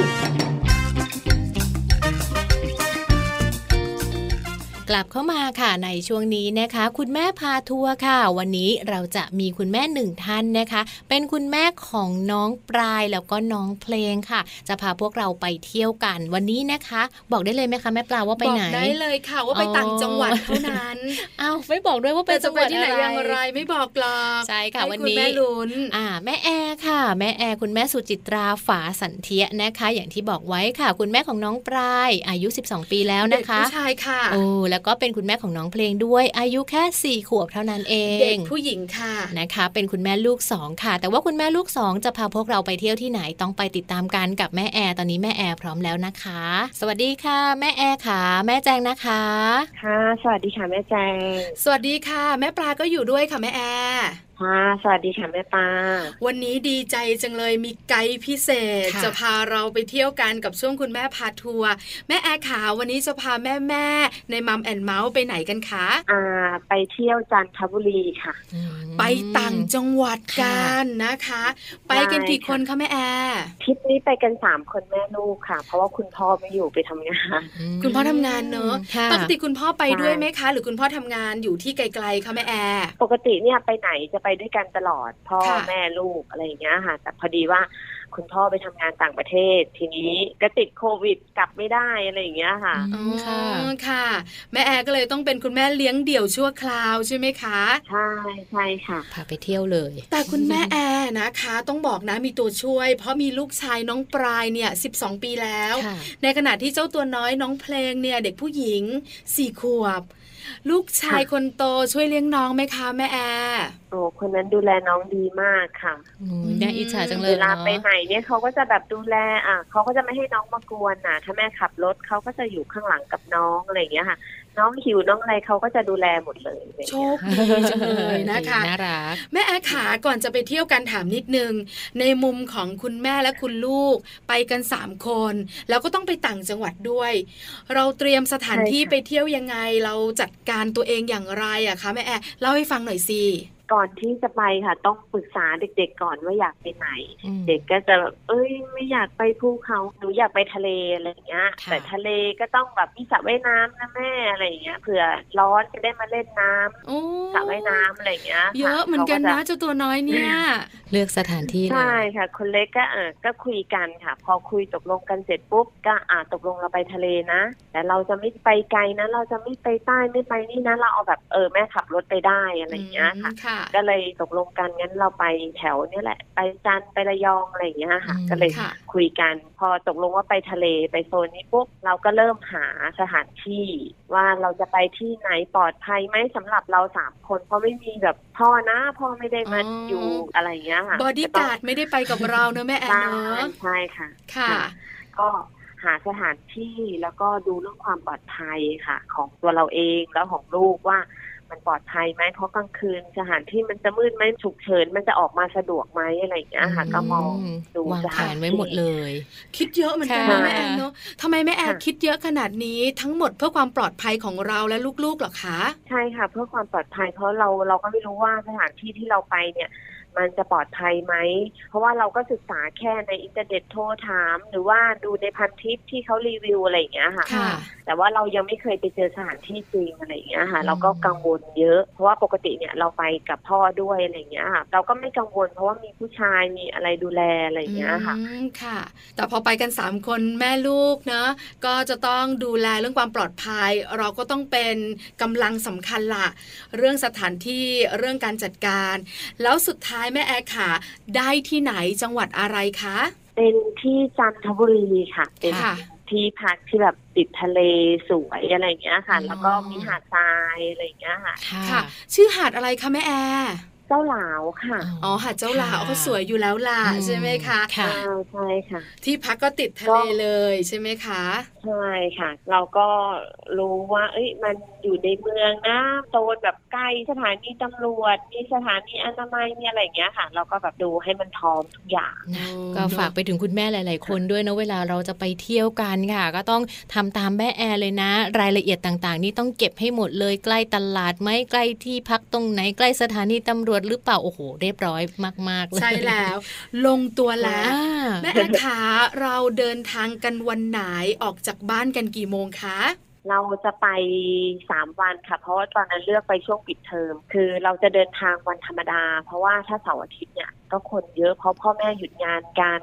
กลับเข้ามาค่ะในช่วงนี้นะคะ คุณแม่พาทัวร์ค่ะ วันนี้เราจะมีคุณแม่หนึ่งท่านนะคะ เป็นคุณแม่ของน้องปลายแล้วก็น้องเพลงค่ะ จะพาพวกเราไปเที่ยวกัน วันนี้นะคะ บอกได้เลยไหมคะแม่ปลาว่าไปไหนบอกได้เลยค่ะว่าไปอ๋อต่างจังหวัดเท่านั้นอ้าวไม่บอกด้วยว่าไปแต่จะจังหไปวัดที่ไหนอะไรอย่างไรไม่บอกหรอกใช่ค่ะให้วันคุณนี้แม่ลุ้นอ่าแม่แอร์ค่ะ แม่แอร์คุณแม่สุจิตราฝาสันเทียนะคะ อย่างที่บอกไว้ค่ะ คุณแม่ของน้องปลายอายุ 12 ปีแล้วเด็กนะคะผู้ชายค่ะโอ้แล้วก็เป็นคุณแม่ของน้องเพลงด้วย อายุแค่สี่ขวบเท่านั้นเอเด็กงผู้หญิงค่ะนะคะ เป็นคุณแม่ลูกสองค่ะ แต่ว่าคุณแม่ลูกสองจะพาพวกเราไปเที่ยวที่ไหนต้องไปติดตามกันกับแม่แอร์ตอนนี้แม่แอร์พร้อมแล้วนะคะ สวัสดีค่ะ แม่แอร์ค่ะ แม่แจงนะคะ ค่ะ สวัสดีค่ะแม่แจง สวัสดีค่ะ แม่ปลาก็อยู่ด้วยค่ะแม่แอร์ ค่ะสวัสดีค่ะแม่ปาวันนี้ดีใจจังเลยมีไกด์พิเศษค่ะจะพาเราไปเที่ยวกันกับช่วงคุณแม่พาทัวร์แม่แอร์ขาวันนี้จะพาแม่แม่ๆใน Mom and Mouth ไปไหนกันคะอ่า ไปเที่ยวจันทบุรีค่ะอืมไปต่างจังหวัดกันนะคะ ไปกันกี่คนคะแม่แอร์ทริปนี้ไปกันสามคนแม่ลูกค่ะ เพราะว่าคุณพ่อไม่อยู่ไปทำงานมคุณพ่อทำงานเนอะค่ะปกติคุณพ่อไปใช่ด้วยไหมคะ หรือคุณพ่อทำงานอยู่ที่ไกลๆคะแม่แอร์ปกติเนี่ยไปไหนจะไปด้วยกันตลอด พ่อค่ะแม่ลูกอะไรอย่างเงี้ยค่ะแต่พอดีว่าคุณพ่อไปทำงานต่างประเทศ ทีนี้ก็ติดโควิดกลับไม่ได้อะไรอย่างเงี้ยค่ะอืมค่ะอ๋อค่ะ แม่แอร์ก็เลยต้องเป็นคุณแม่เลี้ยงเดี่ยวชั่วคราวใช่ไหมคะใช่ใช่ค่ะพาไปเที่ยวเลย แต่คุณแม่แอร์นะคะ ต้องบอกนะมีตัวช่วย เพราะมีลูกชายน้องปลายเนี่ย12ปีแล้วค่ะในขณะที่เจ้าตัวน้อยน้องเพลงเนี่ยเด็กผู้หญิงสี่ขวบ ลูกชายค่ะคนโตช่วยเลี้ยงน้องไหมคะแม่แอร์โอ้คนนั้นดูแลน้องดีมากค่ะโอ้ยน่าอิจฉาจังเลเวยลาเนาะไปไหนเนี่ยเขาก็จะแบบดูแลอะเขาก็จะไม่ให้น้องมากวนอะถ้าแม่ขับรถเขาก็จะอยู่ข้างหลังกับน้องอะไรอย่างเงี้ยค่ะ น้องหิวน้องอะไรเขาก็จะดูแลหมดเลยอะไรอย่างโชเงี้ยคดีจังเลยนะคะน่ารักแม่แอร์ขาก่อนจะไปเที่ยวกันถามนิดนึง ในมุมของคุณแม่และคุณลูกไปกันสามคน แล้วก็ต้องไปต่างจังหวัดด้วย เราเตรียมสถานที่ไปเที่ยวยังไงเราจัดการตัวเองอย่างไรอะคะแม่แอร์เล่าให้ฟังหน่อยสิ ก่อนที่จะไปค่ะ ต้องปรึกษาเด็ก ๆ ก่อนว่าอยากไปไหนอืมเด็กก็จะแบบเอ้ย ไม่อยากไปภูเขาหนูอยากไปทะเลอะไรอย่างเงี้ยค่ะแต่ทะเลก็ต้องแบบมีสระว่ายน้ำนะแม่อะไรอย่างเงี้ยเผื่อร้อนจะได้มาเล่นน้ำโอ้สระว่ายน้ำอะไรอย่างเงี้ยค่เยอะเหมือนกันนะขาจเจ้าตัวน้อยเนี่ย เลือกสถานที่เลยใช่ค่ะ คนเล็กก็เออก็คุยกันค่ะ พอคุยตกลงกันเสร็จปุ๊บก็อ่าตกลงเราไปทะเลนะ แต่เราจะไม่ไปไกลนะ เราจะไม่ไปใต้ไม่ไปนี่นะเราเอาแบบเออแม่ขับรถไปได้อะไรอย่างเงี้ยค่ะค่ะค่ะก็เลยตกลงกันงั้นเราไปแถวเนี้แหละ ไปจันทร์ไประยองอะไรอย่างเงี้ยค่ะอืมก็เลยค่ะคุยกัน พอตกลงว่าไปทะเลไปโซนนี้ปุ๊บเราก็เริ่มหาสถานที่ว่าเราจะไปที่ไหนปลอดภัยไหมสำหรับเราสามคนเพราะไม่มีแบบพ่อนะพ่อไม่ได้มาอ๋อออยู่อะไรอย่างเงี้ยค่ะบอดี้การ์ดไม่ได้ไปกับเราเนอะแม่แอนใช่เนอะใช่ค่ะ ค่ะ ก็หาสถานที่แล้วก็ดูเรื่องความปลอดภัยค่ะ ของตัวเราเองแล้วของลูกว่า มันปลอดภัยไหมเพราะกลางคืนสถานที่มันจะมืดไหมฉุกเฉินมันจะออกมาสะดวกไหมอะไรอย่างเงี้ยค่ะก็มองดูวางแผนสถานที่ไว้หมดเลย คิดเยอะเหมือนกันค่ะนะแม่แอร์เนอะทำไมแม่แอร์ค่ะคิดเยอะขนาดนี้ทั้งหมดเพื่อความปลอดภัยของเราและลูกๆเหรอคะ ใช่ค่ะ เพื่อความปลอดภัยเพราะเราเราก็ไม่รู้ว่าสถานที่ที่เราไปเนี่ย มันจะปลอดภัยไหม เพราะว่าเราก็ศึกษาแค่ในอินเทอร์เน็ตโทรถาม หรือว่าดูในพันทิปที่เขารีวิวอะไรอย่างเงี้ยค่ะ ค่ะ แต่ว่าเรายังไม่เคยไปเจอสถานที่จริงอะไรอย่างเงี้ยค่ะ อืม เราก็กังวลเยอะ เพราะว่าปกติเนี่ยเราไปกับพ่อด้วยอะไรอย่างเงี้ยค่ะ เราก็ไม่กังวล เพราะว่ามีผู้ชายมีอะไรดูแลอะไรอย่างเงี้ยค่ะ อืมค่ะ แต่พอไปกันสามคนแม่ลูกเนอะก็จะต้องดูแลเรื่องความปลอดภัย เราก็ต้องเป็นกำลังสำคัญละเรื่องสถานที่เรื่องการจัดการ แล้วสุดท้ายแม่แอร์ค่ะ ได้ที่ไหนจังหวัดอะไรคะ เป็นที่จันทบุรีค่ะเป็นค่ะที่พักที่แบบติดทะเลสวยอะไรอย่างเงี้ยค่ะอ๋อแล้วก็มีหาดทรายอะไรอย่างเงี้ยค่ะค่ะ ค่ะ ชื่อหาดอะไรคะแม่แอร์ เจ้าหลาวค่ะ อ๋อหาดเจ้าหลาวค่ะเขาสวยอยู่แล้วล่ะอืมใช่ไหมคะค่ะใช่ใช่ค่ะ ที่พักก็ติดทะเลเลยใช่ไหมคะใช่ค่ะ เราก็รู้ว่า เอ้ยมันอยู่ในเมืองนะโซนแบบใกล้สถานีตำรวจ มีสถานีอนามัยมีอะไรอย่างเงี้ยค่ะ เราก็แบบดูให้มันพร้อมทุกอย่างนะโอ้ก็ฝากไปถึงคุณแม่หลาย ๆ คนด้วยนะเวลาเราจะไปเที่ยวกันค่ะ ก็ต้องทำตามแม่แอร์เลยนะ รายละเอียดต่าง ๆ นี่ต้องเก็บให้หมดเลยใกล้ตลาดไหมใกล้ที่พักตรงไหนใกล้สถานีตำรวจหรือเปล่าโอ้โหเรียบร้อยมาก ๆ เลยใช่แล้ว ลงตัวแล้วอ่าแม่แอร์ขาเราเดินทางกันวันไหนออกจากบ้านกันกี่โมงคะเราจะไปสามวันค่ะ เพราะว่าตอนนั้นเลือกไปช่วงปิดเทอม คือเราจะเดินทางวันธรรมดา เพราะว่าถ้าเสาร์อาทิตย์เนี่ยก็คนเยอะเพราะพ่อแม่หยุดงานกัน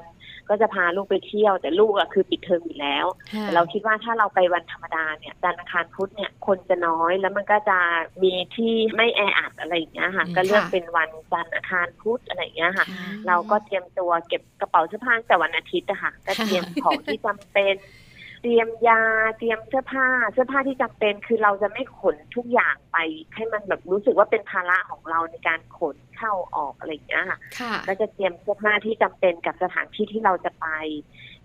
ก็จะพาลูกไปเที่ยว แต่ลูกอะคือปิดเทอมอยู่แล้วค่ะแต่เราคิดว่าถ้าเราไปวันธรรมดาเนี่ยจันทร์อังคารพุธเนี่ยคนจะน้อยแล้วมันก็จะมีที่ไม่แออัดอะไรอย่างเงี้ยค่ะอืมก็เลือกค่ะเป็นวันจันทร์อังคารพุธอะไรอย่างเงี้ยค่ะค่ะเราก็เตรียมตัวเก็บกระเป๋าเสื้อผ้าตั้งแต่วันอาทิตย์อะค่ะก็เตรียมของที่จำเป็น เตรียมยาเตรียมเสื้อผ้า เสื้อผ้าที่จำเป็นคือเราจะไม่ขนทุกอย่างไป ให้มันแบบรู้สึกว่าเป็นภาระของเราในการขนเข้าออกอะไรอย่างเงี้ยค่ะค่ะก็จะเตรียมเสื้อผ้าที่จำเป็นกับสถานที่ที่เราจะไป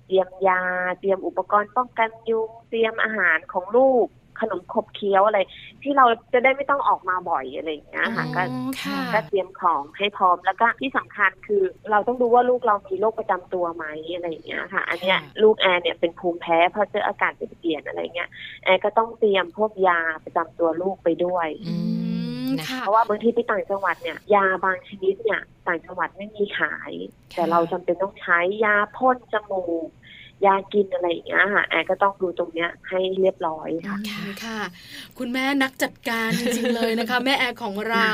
เตรียมยา เตรียมอุปกรณ์ป้องกันยุงเตรียมอาหารของลูก ขนมขบเคี้ยวอะไร ที่เราจะได้ไม่ต้องออกมาบ่อยอะไรอย่างเงี้ยค่ะก็อ๋อค่ะก็เตรียมของให้พร้อมแล้วก็ที่สำคัญคือเราต้องดูว่าลูกเรามีโรคประจำตัวไหมอะไรอย่างเงี้ยค่ะ อันเนี้ยค่ะลูกแอร์เนี่ยเป็นภูมิแพ้เพราะเจออากาศเปลี่ยนๆอะไรเงี้ยแอร์ก็ต้องเตรียมพวกยาประจำตัวลูกไปด้วยอืมมนะค่ะเพราะว่าบางทีไปต่างจังหวัดเนี่ยยาบางชนิดเนี่ยต่างจังหวัดไม่มีขาย แต่เราจำเป็นต้องใช้ยาพ่นจมูก ยากินอะไรอย่างเงี้ยค่ะแอร์ก็ต้องดูตรงเนี้ยให้เรียบร้อยค่ะอืมค่ะ คุณแม่นักจัดการจริงๆเลยนะคะ แม่แอร์ของเรา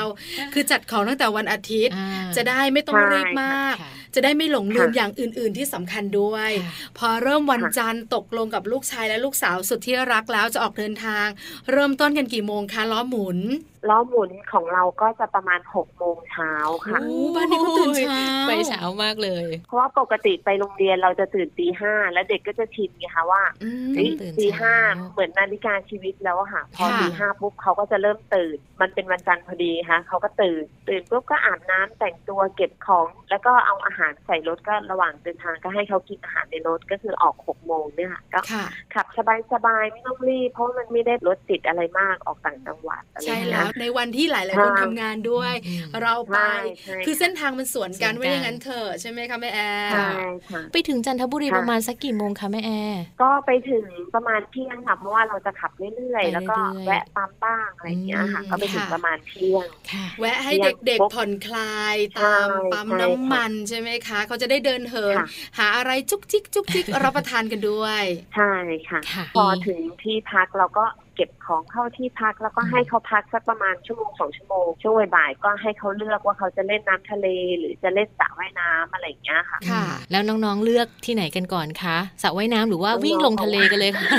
คือจัดของตั้งแต่วันอาทิตย์อ่าจะได้ไม่ต้องใช่รีบมากค่ะจะได้ไม่หลงลืมค่ะอย่างอื่น ๆ ที่สำคัญด้วยค่ะพอเริ่มวันค่ะจันทร์ตกลงกับลูกชายและลูกสาวสุดที่รักแล้วจะออกเดินทาง เริ่มต้นกันกี่โมงคะล้อหมุน ล้อหมุนของเราก็จะประมาณหกโมงเช้าค่ะโอ้บ้านนี้ก็ตื่นเช้าไปเช้ามากเลย เพราะว่าปกติไปโรงเรียนเราจะตื่นตีห้าแล้วเด็กก็จะชินไงคะว่าอืมเฮ้ยตื่นตีเช้าห้าเหมือนนาฬิกาชีวิตแล้วอะค่ะ พอค่ะตีห้าปุ๊บเขาก็จะเริ่มตื่น มันเป็นวันจันทร์พอดีค่ะเขาก็ตื่น ตื่นปุ๊บก็อาบน้ำแต่งตัวเก็บของ แล้วก็เอาอาหารใส่รถก็ระหว่างเดินทางก็ให้เขากินอาหารในรถก็คือออกหกโมงเนี่ยค่ะก็ค่ะขับสบายๆไม่ต้องรีบเพราะมันไม่ได้รถติดอะไรมากออกต่างจังหวัดอะไรอใช่ย่างแล้เงี้วยในวันที่หลาย ๆ คนใช่ทำงานด้วยอืมเราไปใช่ใช่คือเส้นทางมันสวนกันสวนกันว่าอย่างนั้นเถอะใช่ไหมคะแม่แอร์ใช่ค่ะไปถึงจันทบุรีค่ะประมาณสักกี่โมงคะแม่แอร์ก็ไปถึงประมาณเที่ยงค่ะเพราะว่าเราจะขับเรื่อยไปๆแล้วก็เรื่อยๆแวะปั๊มบ้างอะไรอย่างเงี้ยค่ะอืมก็ไปถึงค่ะประมาณเที่ยงค่ะแวะให้เที่ยงเด็กปุ๊บๆผ่อนคลายตามใช่ปั๊มใช่น้ำมันใช่ไหมคะ เขาจะได้เดินเหินค่ะหาอะไรจุกจิกจุกจิกรับประทานกันด้วย ใช่ค่ะค่ะพอถึงที่พักเราก็ เก็บของเข้าที่พักแล้วก็ให้เขาพักสักประมาณชั่วโมงสองชั่วโมงช่วงบ่ายๆก็ให้เขาเลือกว่าเขาจะเล่นน้ำทะเล หรือจะเล่นสระว่ายน้ำอะไรอย่างเงี้ยค่ะค่ะ แล้วน้องๆเลือกที่ไหนกันก่อนคะสระว่ายน้ำหรือว่าวิ่งลงทะเลกันเลยคะ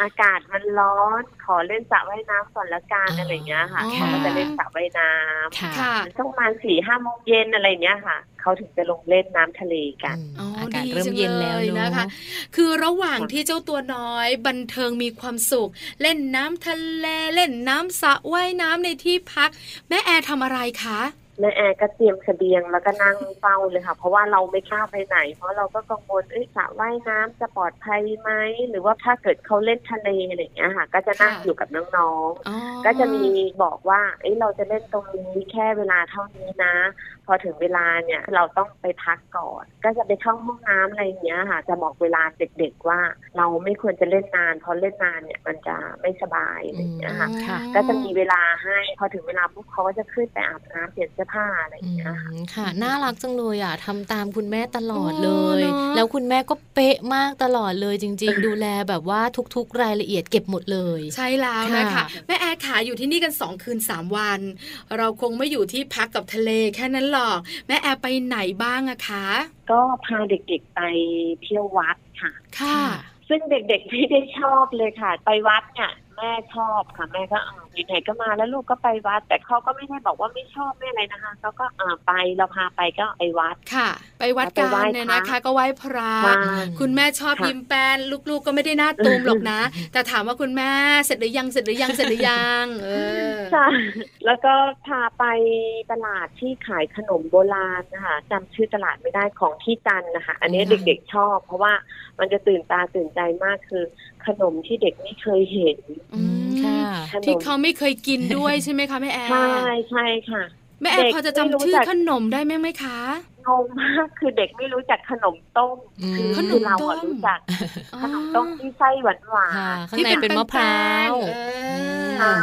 อากาศมันร้อนขอเล่นสระว่ายน้ำก่อนละกันอ๋อออะไรอย่างเงี้ยค่ะอ๋อเขาก็จะเล่นสระว่ายน้ำค่ะค่ะช่วงประมาณสี่ห้าโมงเย็นอะไรอย่างเงี้ยค่ะเขาถึงจะลงเล่นน้ำทะเลกันอืมอ๋อออากาศดีเริ่มจังเย็นแล้วเลยเนนะคะอะคือระหว่างที่เจ้าตัวน้อยบันเทิงมีความสุข เล่นน้ำทะเลเล่นน้ำสระว่ายน้ำในที่พัก แม่แอร์ทำอะไรคะแม่แอร์ก็เตรียมเสบียงแล้วก็นั่งเฝ้าเลยค่ะ เพราะว่าเราไม่กล้าไปไหน เพราะเราก็กังวลเอ้ยสระว่ายน้ำจะปลอดภัยไหมหรือว่าถ้าเกิดเขาเล่นทะเลอะไรอย่างเงี้ยค่ะ ก็จะนั่งค่ะอยู่กับน้องๆอ๋อก็จะมีบอกว่าเอ้ยเราจะเล่นตรงนี้แค่เวลาเท่านี้นะ พอถึงเวลาเนี่ยเราต้องไปพักก่อน ก็จะไปเข้าห้องน้ำอะไรอย่างเงี้ยค่ะ จะบอกเวลาเด็กๆว่า เราไม่ควรจะเล่นนานเพราะเล่นนานเนี่ยมันจะไม่สบายอะไรอย่างเงี้ยค่ะค่ะก็จะมีเวลาให้พอถึงเวลาปุ๊บเขาก็จะขึ้นไปอาบน้ำเปลี่ยนเสื้อผ้าอะไรออืย่างเงี้ยค่ะมค่ะ น่ารักจังเลยอะทำตามคุณแม่ตลอดเลโอ้ยเนอะ แล้วคุณแม่ก็เป๊ะมากตลอดเลยจริง ๆ ดูแลแบบว่าทุกๆ รายละเอียดเก็บหมดเลย ใช่แล้วนะคะ ค่ะ แม่แอร์ขาอยู่ที่นี่กันสองคืนสามวัน เราคงไม่อยู่ที่พักกับทะเลแค่นั้นหรอก แม่แอร์ไปไหนบ้างอะคะ ก็พาเด็กๆไปเที่ยววัดค่ะ ค่ะ ซึ่งเด็กๆไม่ได้ชอบเลยค่ะ ไปวัดเนี่ย แม่ชอบค่ะแม่ก็อ่าไหนๆก็มาแล้วลูกก็ไปวัด แต่เขาก็ไม่ได้บอกว่าไม่ชอบไม่อะไรนะคะเขาก็อ่าไปเราพาไปก็ไปวัดค่ะ ไปวัดไปกัไหว้นเนี่ยพระนะคะ ก็ไหว้พระใช่คุณแม่ชอบค่ะยิ้มแป้นลูกๆก็ไม่ได้หน้าตูมหรอกนะ แต่ถามว่าคุณแม่เสร็จหรือยังเสร็จหรือยังเสร็จหรือยังเออใช่แล้วก็พาไปตลาดที่ขายขนมโบราณนะคะจำชื่อตลาดไม่ได้ของที่จันทร์นะคะ อันนี้อืมเด็กๆชอบ เพราะว่ามันจะตื่นตาตื่นใจมากคือ ขนมที่เด็กไม่เคยเห็นอืมค่ะขนที่มเขาไม่เคยกินด้วยใช่ไหมคะแม่แอร์ใช่ใช่ค่ะ แม่แอร์เด็กพอจะจำไม่รู้ชื่อจักขนมได้ไหมไหมคะ งงมากคือเด็กไม่รู้จักขนมต้มอืมคือขนมเราต้อะมรู้จัก ขนมต้มที่ไส้หวานหวาค่ะนข้างในเป็นมะพร้าวเออใช่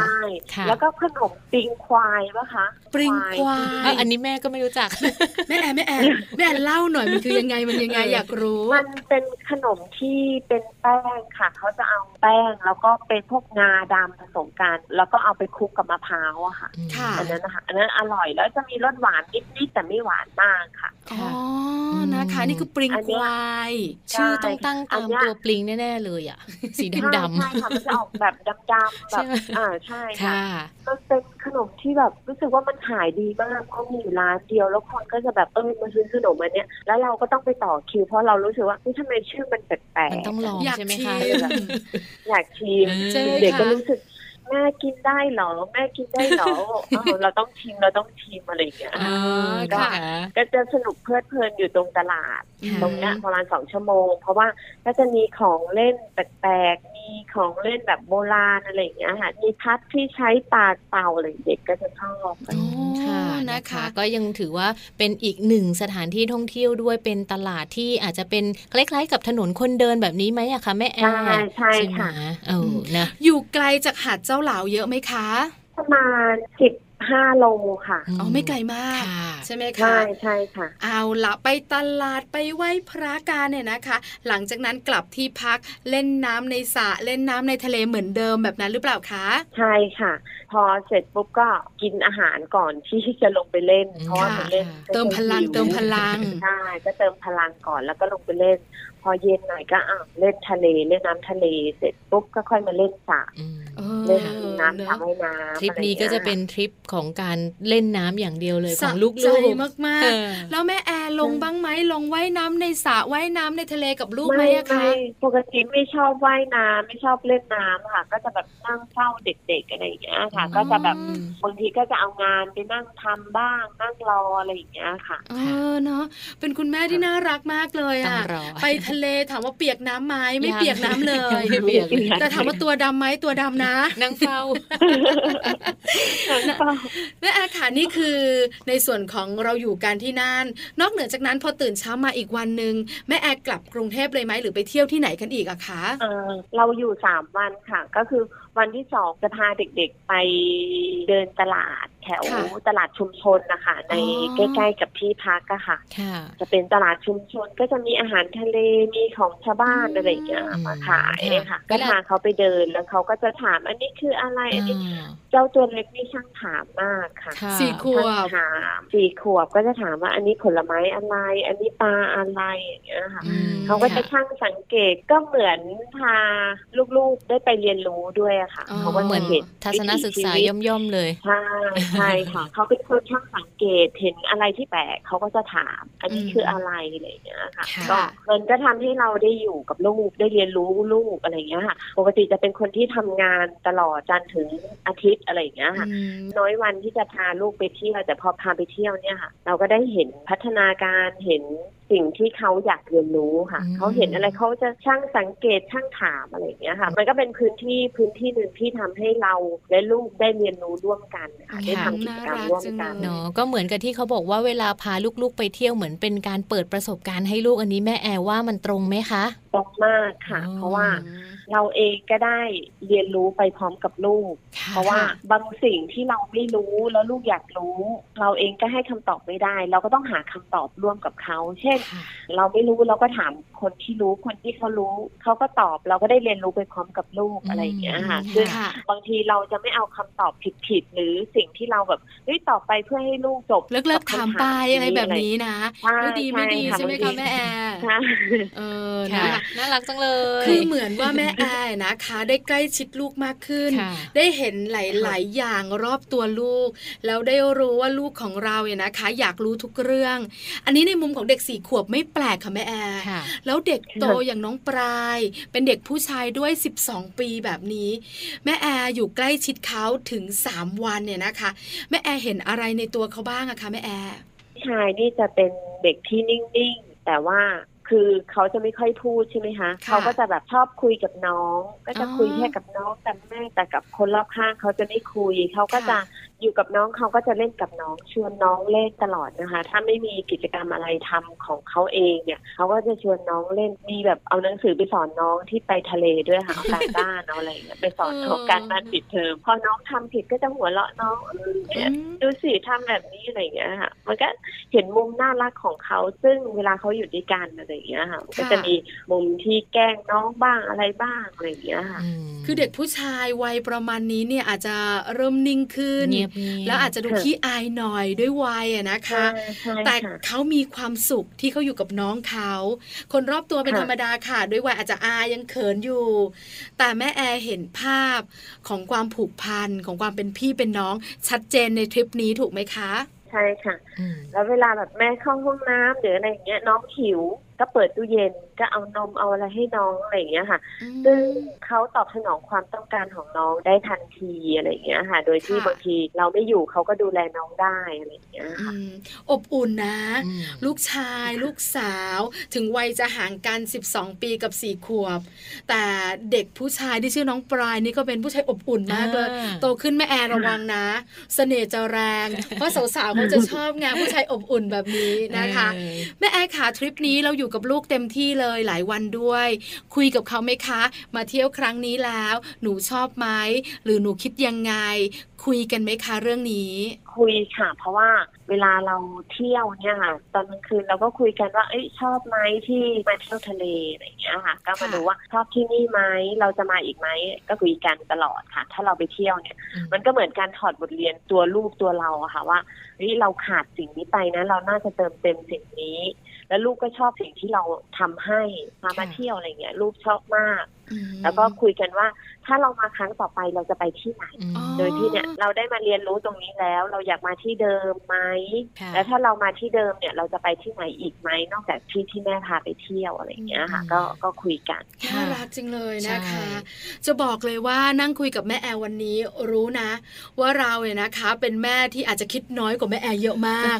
ค่ะแล้วก็ขนมปิงควายปะคะปริงควาเออยอันนี้แม่ก็ไม่รู้จัก แม่แอร์แม่แอร์แม่แอร์เล่าหน่อยมันคือยังไงมันยังไงอยากรู้ มันเป็นขนมที่เป็นแป้งค่ะเขาจะเอาแป้งแล้วก็เป็นพวกงาดำผสมกัน แล้วก็เอาไปคลุกกับมะพร้าวอะค่ะค่ะอันนั้นนะคะอันนั้นอร่อยแล้วจะมีรสหวานนิดๆแต่ไม่หวานมากค่ะอ๋อนะคะ นี่คือปริงอันคเนี้ยวายชื่อต้องตั้งอัตานมเนี้ยตัวปลิงแน่ ๆ เลยอะ สีใช่ดำใช่ค่ะมันจะออกแบบดำๆแบใช่บไหมอ่าใช่ๆค่ะค่ะมันเป็นขนมที่แบบรู้สึกว่ามันขายดีมากเพราะมีอยู่ร้านเดียวแล้วคนก็จะแบบเออมาซื้อขนมอันเนี้ยแล้วเราก็ต้องไปต่อคิว เพราะเรารู้สึกว่าเฮ้ยทำไมชื่อมันแปลกมันต้องลองอยากใช่ไหมชิคะมๆอยากชิมใช่ไหมเด็กก็คะรู้สึก แม่กินได้เหรอ แม่กินได้เหรอเออเราต้องชิมเราต้องชิมอะไรอย่างเงี้ยอ๋อก็ค่ะก็จะสนุกเพลิดเพลินอยู่ตรงตลาดค่ะตรงเนี้ยประมาณสองชั่วโมง เพราะว่าก็จะมีของเล่นแปลกๆมี ของเล่นแบบโบราณอะไรอย่างเงี้ยค่ะมีพัดที่ใช้ปากเป่าอะไรเด็กก็จะชอบกันอืมค่ะอ๋อนะนะคะคะ ก็ยังถือว่าเป็นอีกหนึ่งสถานที่ท่องเที่ยวด้วยเป็นตลาดที่อาจจะเป็นคล้ายๆ กับถนนคนเดินแบบนี้ไหมอะคะแม่แอใช่ร์ใช่ไหมค่ะเออนะอยู่ไกลจากหาดเจ้าเหลาเยอะไหมคะ ประมาณสิบ ห้าโลค่ะ อ๋อไม่ไกลมากค่ะใช่ไหมคะ ใช่ใช่ค่ะ เอาละไปตลาดไปไหว้พระกันเนี่ยนะคะ หลังจากนั้นกลับที่พักเล่นน้ำในสระเล่นน้ำในทะเลเหมือนเดิมแบบนั้นหรือเปล่าคะ ใช่ค่ะ พอเสร็จปุ๊บก็กินอาหารก่อนที่จะลงไปเล่นเพราะว่ามันเล่นค่ะก็จะเติมพลังหิวเติมพลังใช่ก็เติมพลังก่อนแล้วก็ลงไปเล่นพ อเย็นหน่อยก็อะเล่นทะเลเล่นน้ำทะเลเสร็จปุ๊บก็ค่อยมาเล่นสระอืมเออเล่นเนน้ำอะสระว่ายน้ำทริปนี้อไรก็อย่างจะงี้ยเป็นทริปของการเล่นน้ำอย่างเดียวเลยขสะองลูกใจๆมากเออๆแล้วแม่แอร์ลงบ้างไหมลงว่ายน้ำในสระว่ายน้ำในทะเลกับลูกไหมไม่อะคะไม่ปกติไม่ชอบว่ายน้ำไม่ชอบเล่นน้ำค่ะ ก็จะแบบนั่งเฝ้าเด็กๆอะไรอย่างเงี้ยค่ะอืมก็จะแบบบางทีก็จะเอางานไปนั่งทำบ้างนั่งรออะไรอย่างเงี้ยค่ะเออเนาะเป็นคุณแม่ที่น่ารักมากเลยต้องอะรอไปทะเลถามว่าเปียกน้ำไหมไม่ยังเปียกน้ำเลยยังไม่เปียกเลยแต่ถามว่าตัวดำไหมตัวดำนะนั่งเฝ้าแม่แอร์ค่ะนี่คือในส่วนของเราอยู่กันที่นั่น นอกเหนือจากนั้นพอตื่นเช้ามาอีกวันหนึ่งแม่แอร์กลับกรุงเทพเลยไหมหรือไปเที่ยวที่ไหนกันอีกอะคะเออเราอยู่สามวันค่ะ ก็คือวันที่สองจะพาเด็กๆไปเดินตลาด แถวค่ะตลาดชุมชนนะคะในอ๋อใกล้ๆกับที่พักอะค่ะค่ะ จะเป็นตลาดชุมชนก็จะมีอาหารทะเลมีของชาวบ้านอะไรอย่างเงี้ยอืมมาขายค่ะค่ะเวก็ลาพาเขาไปเดินแล้วเขาก็จะถามอันนี้คืออะไรอันนี้อ่าเจ้าตัวเล็กนี่ช่างถามมากค่ะค่ะสี่ขวช่างบถามสี่ขวบก็จะถามว่าอันนี้ผลไม้อะไร อันนี้ปลาอะไรอย่างเงี้ยค่ะอืมเขาก็จะค่ะช่างสังเกตก็เหมือนพาลูกๆได้ไปเรียนรู้ด้วยอะค่ะอ๋อเขาก็เหมือนเห็นทัศนศึกษาวิถีชีวิตย่อมๆเลยใช่ใช่ค่ะเขาเป็นคนช่างสังเกตเห็นอะไรที่แปลกเขาก็จะถาม อันนี้อืมคืออะไรอะไรอย่างเงี้ยค่ะค่ะก็มันก็ทำให้เราได้อยู่กับลูกได้เรียนรู้ลูกอะไรอย่างเงี้ยค่ะปกติจะเป็นคนที่ทำงานตลอดจันทร์ถึงอาทิตย์อะไรอย่างเงี้ยค่ะอืมน้อยวันที่จะพาลูกไปเที่ยวแต่พอพาไปเที่ยวเนี่ยค่ะ เราก็ได้เห็นพัฒนาการเห็น สิ่งที่เขาอยากเรียนรู้ค่ะอืมเขาเห็นอะไรเขาจะช่างสังเกตช่างถามอะไรอย่างเงี้ยค่ะ มันก็เป็นพื้นที่พื้นที่หนึ่งที่ทำให้เราและลูกได้เรียนรู้ร่วมกันค่ะได้ทำกิจกรรมร่วมกันเนาะก็เหมือนกับที่เขาบอกว่าเวลาพาลูกๆไปเที่ยวเหมือนเป็นการเปิดประสบการณ์ให้ลูกอันนี้แม่แอร์ว่ามันตรงไหมคะตรงมากค่ะอ๋อเพราะว่าเราเองก็ได้เรียนรู้ไปพร้อมกับลูกค่เพราะว่าบางสิ่งที่เราไม่รู้แล้วลูกอยากรู้ เราเองก็ให้คำตอบไม่ได้ เราก็ต้องหาคำตอบร่วมกับเขา เช่นค่ะเราไม่รู้เราก็ถามคนที่รู้คนที่เขารู้เขาก็ตอบเราก็ได้เรียนรู้ไปพร้อมกับลูกอืมอะไรอย่างเงี้ยค่ะค่ะซึ่งค่ะบางทีเราจะไม่เอาคำตอบผิดๆหรือสิ่งที่เราแบบเฮ้ยตอบไปเพื่อให้ลูกจบ เลิกเลิกบถามคำไปอะไรแบบนี้นะใช่ไม่ดีไม่ดีใช่ใช่ไหมค่ะคะแม่แอร์ใช่เออค่ะนะคะน่ารักจังเลย คือเหมือนว่าแม่แอร์นะคะ ได้ใกล้ชิดลูกมากขึ้นค่ะได้เห็นหลาย ๆ อย่างรอบตัวลูก แล้วได้รู้ว่าลูกของเราเนี่ยนะคะ อยากรู้ทุกเรื่อง อันนี้ในมุมของเด็กสี่ขวบไม่แปลกค่ะแม่แอร์ค่ะแล้วเด็กโตอย่างน้องปลาย เป็นเด็กผู้ชายด้วย 12 ปีแบบนี้ แม่แอร์อยู่ใกล้ชิดเขาถึง 3 วันเนี่ยนะคะ แม่แอร์เห็นอะไรในตัวเขาบ้างอะคะแม่แอร์ผู้ชายนี่จะเป็นเด็กที่นิ่งๆ แต่ว่าคือเขาจะไม่ค่อยพูดใช่ไหมคะค่ะเขาก็จะแบบชอบคุยกับน้อง ก็จะอ๋อคุยแค่กับน้องแต่แม่แต่กับคนรอบข้างเขาจะไม่คุยเขาก็จะค่ะ อยู่กับน้องเขาก็จะเล่นกับน้องชวนน้องเล่นตลอดนะคะ ถ้าไม่มีกิจกรรมอะไรทำของเขาเองเนี่ยเขาก็จะชวนน้องเล่นมีแบบเอาหนังสือไปสอนน้องที่ไปทะเลด้วยค่ะเอาการบ้านเอาอะไรอย่างเงี้ยไปสอนน้องการบ้านปิดเทอมพอน้องทำผิดก็จะหัวเราะน้องเออเนี่ยอืมดูสิทำแบบนี้อะไรอย่างเงี้ยค่ะมันก็เห็นมุมน่ารักของเขาซึ่งเวลาเขาอยู่ด้วยกันอะไรอย่างเงี้ยค่ะมันก็จะมีมุมที่แกล้งน้องบ้างอะไรบ้างอะไรอย่างเงี้ยค่ะมคือเด็กผู้ชายวัยประมาณนี้เนี่ยอาจจะเริ่มนิ่งขึ้นเงียบๆแล้วอาจจะดูค่ะขี้อายหน่อยด้วยวัยอะนะคะใช่ใช่แต่ค่ะเขามีความสุขที่เขาอยู่กับน้องเขาคนรอบตัวเป็นค่ะธรรมดาค่ะ ด้วยวัยอาจจะอายยังเขินอยู่ แต่แม่แอร์เห็นภาพของความผูกพันของความเป็นพี่เป็นน้องชัดเจนในทริปนี้ถูกไหมคะ ใช่ค่ะอืมแล้วเวลาแบบแม่เข้าห้องน้ำหรืออะไรอย่างเงี้ยน้องหิว ก็เปิดตู้เย็นก็เอานมเอาอะไรให้น้องอะไรอย่างเงี้ยค่ะ ซึ่งเขาตอบสนองความต้องการของน้องได้ทันทีอะไรอย่างเงี้ยค่ะ โดยที่ค่ะบางทีเราไม่อยู่เขาก็ดูแลน้องได้อะไรอย่างเงี้ยอืค่ะมอบอุ่นนะอืมลูกชายลูกสาว ถึงวัยจะห่างกัน 12 ปีกับ4ขวบ แต่เด็กผู้ชายที่ชื่อน้องปลายนี่ก็เป็นผู้ชายอบอุ่นมากเลยอ่าโตขึ้นแม่แอร์ระวังนะ เสน่ห์จะแรง เพราะสาวๆเขาจะชอบไงผู้ชายอบอุ่นแบบนี้นะคะเออแม่แอร์ขาทริปนี้เราอยู่กับลูกเต็มที่เลยหลายวันด้วย คุยกับเขาไหมคะ มาเที่ยวครั้งนี้แล้ว หนูชอบไหมหรือหนูคิดยังไง คุยกันไหมคะเรื่องนี้ คุยค่ะ เพราะว่าเวลาเราเที่ยวเนี่ยค่ะตอนกลางคืนเราก็คุยกันว่าเอ้ยชอบไหมที่มาเที่ยวทะเลอะไรอย่างเงี้ยค่ะ ก็มาค่ะดูว่าชอบที่นี่ไหมเราจะมาอีกไหมก็คุยกันตลอดค่ะ ถ้าเราไปเที่ยวเนี่ยอืมมันก็เหมือนการถอดบทเรียนตัวลูกตัวเราอะค่ะว่าเฮ้ยเราขาดสิ่งนี้ไปนะ เราน่าจะเติมเต็มสิ่งนี้ แล้วลูกก็ชอบสิ่งที่เราทำให้พามาค่ะเที่ยวอะไรเงี้ยลูกชอบมากอืมแล้วก็คุยกันว่า ถ้าเรามาครั้งต่อไปเราจะไปที่ไหนอืมอ๋อโดยที่เนี่ยเราได้มาเรียนรู้ตรงนี้แล้ว เราอยากมาที่เดิมไหมค่ะแล้วถ้าเรามาที่เดิมเนี่ยเราจะไปที่ไหนอีกไหมนอกจากที่ที่แม่พาไปเที่ยวอะไรอย่างเงี้ยค่ะอืมก็ก็คุยกันน่ารักจริงเลยนะคะใช่จะบอกเลยว่านั่งคุยกับแม่แอร์วันนี้รู้นะ ว่าเราเนี่ยนะคะ เป็นแม่ที่อาจจะคิดน้อยกว่าแม่แอร์เยอะมาก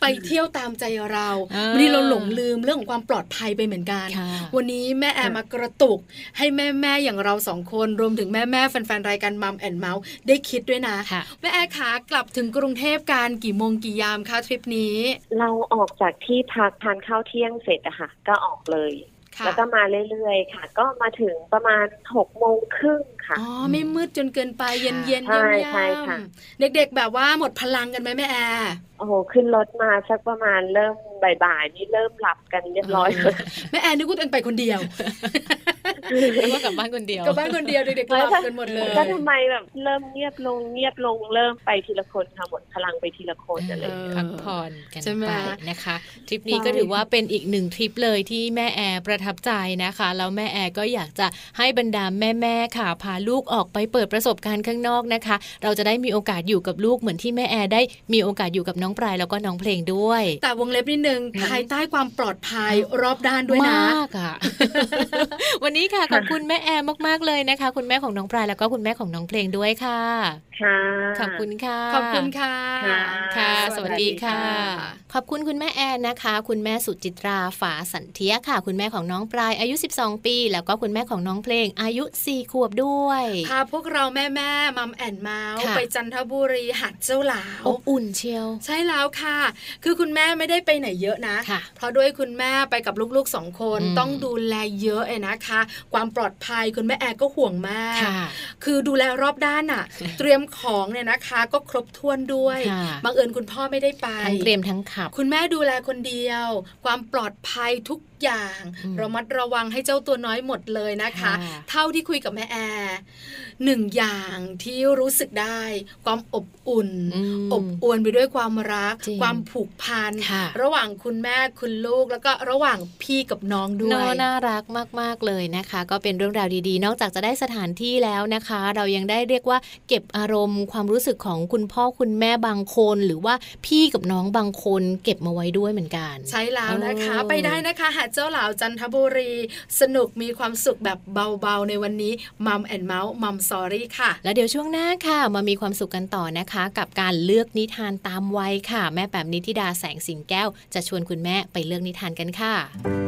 ไปเที่ยวตามใจเราเออวันนี้เราหลงลืมเรื่องของความปลอดภัยไปเหมือนกันค่ะวันนี้แม่แอร์มากระตุกให้แม่แม่ๆอย่างเราสองคนรวมถึงแม่แม่ๆแฟนๆรายการ Mom and Mouth ได้คิดด้วยนะค่ะแม่แอร์ขากลับถึงกรุงเทพการกี่โมงกี่ยามคะทริปนี้ เราออกจากที่พักทานข้าวเที่ยงเสร็จอะค่ะก็ออกเลยค่ะแล้วก็มาเรื่อยๆ ค่ะ ก็มาถึงประมาณหกโมงครึ่งค่ะ อ๋อ ไม่มืดจนเกินไปเย็นเย็นใช่เย็นใช่ค่ะเด็กๆแบบว่าหมดพลังกันไหมแม่แอร์โอ้โห ขึ้นรถมาสักประมาณเริ่มบ่ายๆนี่เริ่มหลับกันเรียบร้อยเลยแม่แอร์นึกว่าตัวเองไปคนเดียวหรือว่ากลับบ้านคนเดียวกลับบ้านคนเดียวเด็กๆหลับกันหมดเลยก็ทำไมแบบเริ่มเงียบลงเงียบลงเริ่มไปทีละคนค่ะหมดพลังไปทีละคนอะไรอย่างเงี้ยพักผ่อนกันใช่ไหมไปนะคะทริปนี้ใช่ก็ถือว่าเป็นอีกหนึ่งทริปเลยที่แม่แอร์ประทับใจนะคะแล้วแม่แอร์ก็อยากจะให้บรรดาแม่ๆค่ะพาลูกออกไปเปิดประสบการณ์ข้างนอกนะคะ เราจะได้มีโอกาสอยู่กับลูกเหมือนที่แม่แอร์ได้มีโอกาสอยู่กับน้องปลายแล้วก็น้องเพลงด้วย แต่วงเล็บนิดนึงภายใต้ความปลอดภัยรอบด้านด้วยนะมากอะ วันนี้ค่ะขอบคุณแม่แอร์มากๆเลยนะคะ คุณแม่ของน้องปลายแล้วก็คุณแม่ของน้องเพลงด้วยค่ะค่ะขอบคุณค่ะ ขอบคุณค่ะ ค่ะค่ะสวัสดีค่ะสวัสดีค่ะ ขอบคุณคุณแม่แอร์นะคะ คุณแม่สุจิตราฝาสันเทียค่ะ คุณแม่ของน้องปลายอายุ 12 ปี แล้วก็คุณแม่ของน้องเพลงอายุ 4 ขวบด้วย พาพวกเราแม่แม่มัมแอนเมาส์ค่ะไปจันทบุรีหัดเจ้าหลาวอบอุ่นเชียว ใช่แล้วค่ะ คือคุณแม่ไม่ได้ไปไหนเยอะนะค่ะเพราะด้วยคุณแม่ไปกับลูกๆสองคนอืมต้องดูแลเยอะเองนะคะ ความปลอดภัยคุณแม่แอร์ก็ห่วงมากค่ะคือดูแลรอบด้านอะเตรียมของเนี่ยนะคะ ก็ครบถ้วนด้วยค่ะบังเอิญคุณพ่อไม่ได้ไปทั้งเตรียมทั้งขับ คุณแม่ดูแลคนเดียว ความปลอดภัยทุก อย่างอืมระมัดระวังให้เจ้าตัวน้อยหมดเลยนะคะค่ะเท่าที่คุยกับแม่แอร์หนึ่งอย่างที่รู้สึกได้ ความอบอุ่นอืมอบอวลไปด้วยความรักจริงความผูกพันค่ะระหว่างคุณแม่คุณลูก แล้วก็ระหว่างพี่กับน้องด้วน่ายน่ารักมาก ๆ เลยนะคะ ก็เป็นเรื่องราวดีๆ นอกจากจะได้สถานที่แล้วนะคะ เรายังได้เรียกว่าเก็บอารมณ์ ความรู้สึกของคุณพ่อคุณแม่บางคน หรือว่าพี่กับน้องบางคน เก็บมาไว้ด้วยเหมือนกัน ใช่แล้วนะคะเออไปได้นะคะหาดเจ้าหลาวจันทบุรี สนุกมีความสุขแบบเบาๆ ในวันนี้ Mom and Mouth Mom Story ค่ะ แล้วเดี๋ยวช่วงหน้าค่ะมามีความสุขกันต่อนะคะ กับการเลือกนิทานตามวัยค่ะ แม่แปมนิธิดาแสงสิงแก้ว จะชวนคุณแม่ไปเลือกนิทานกันค่ะ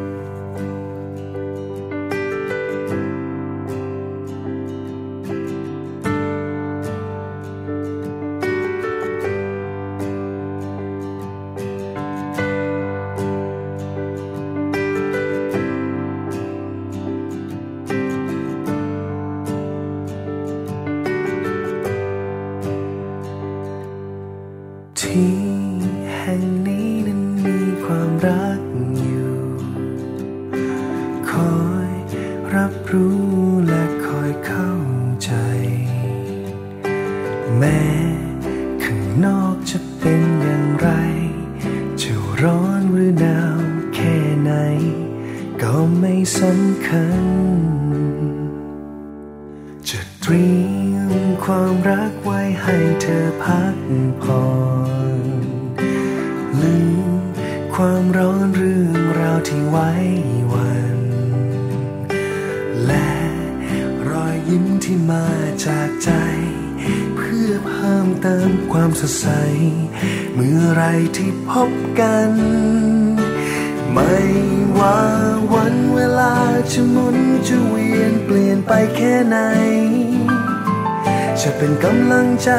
เป็นกำลังใจ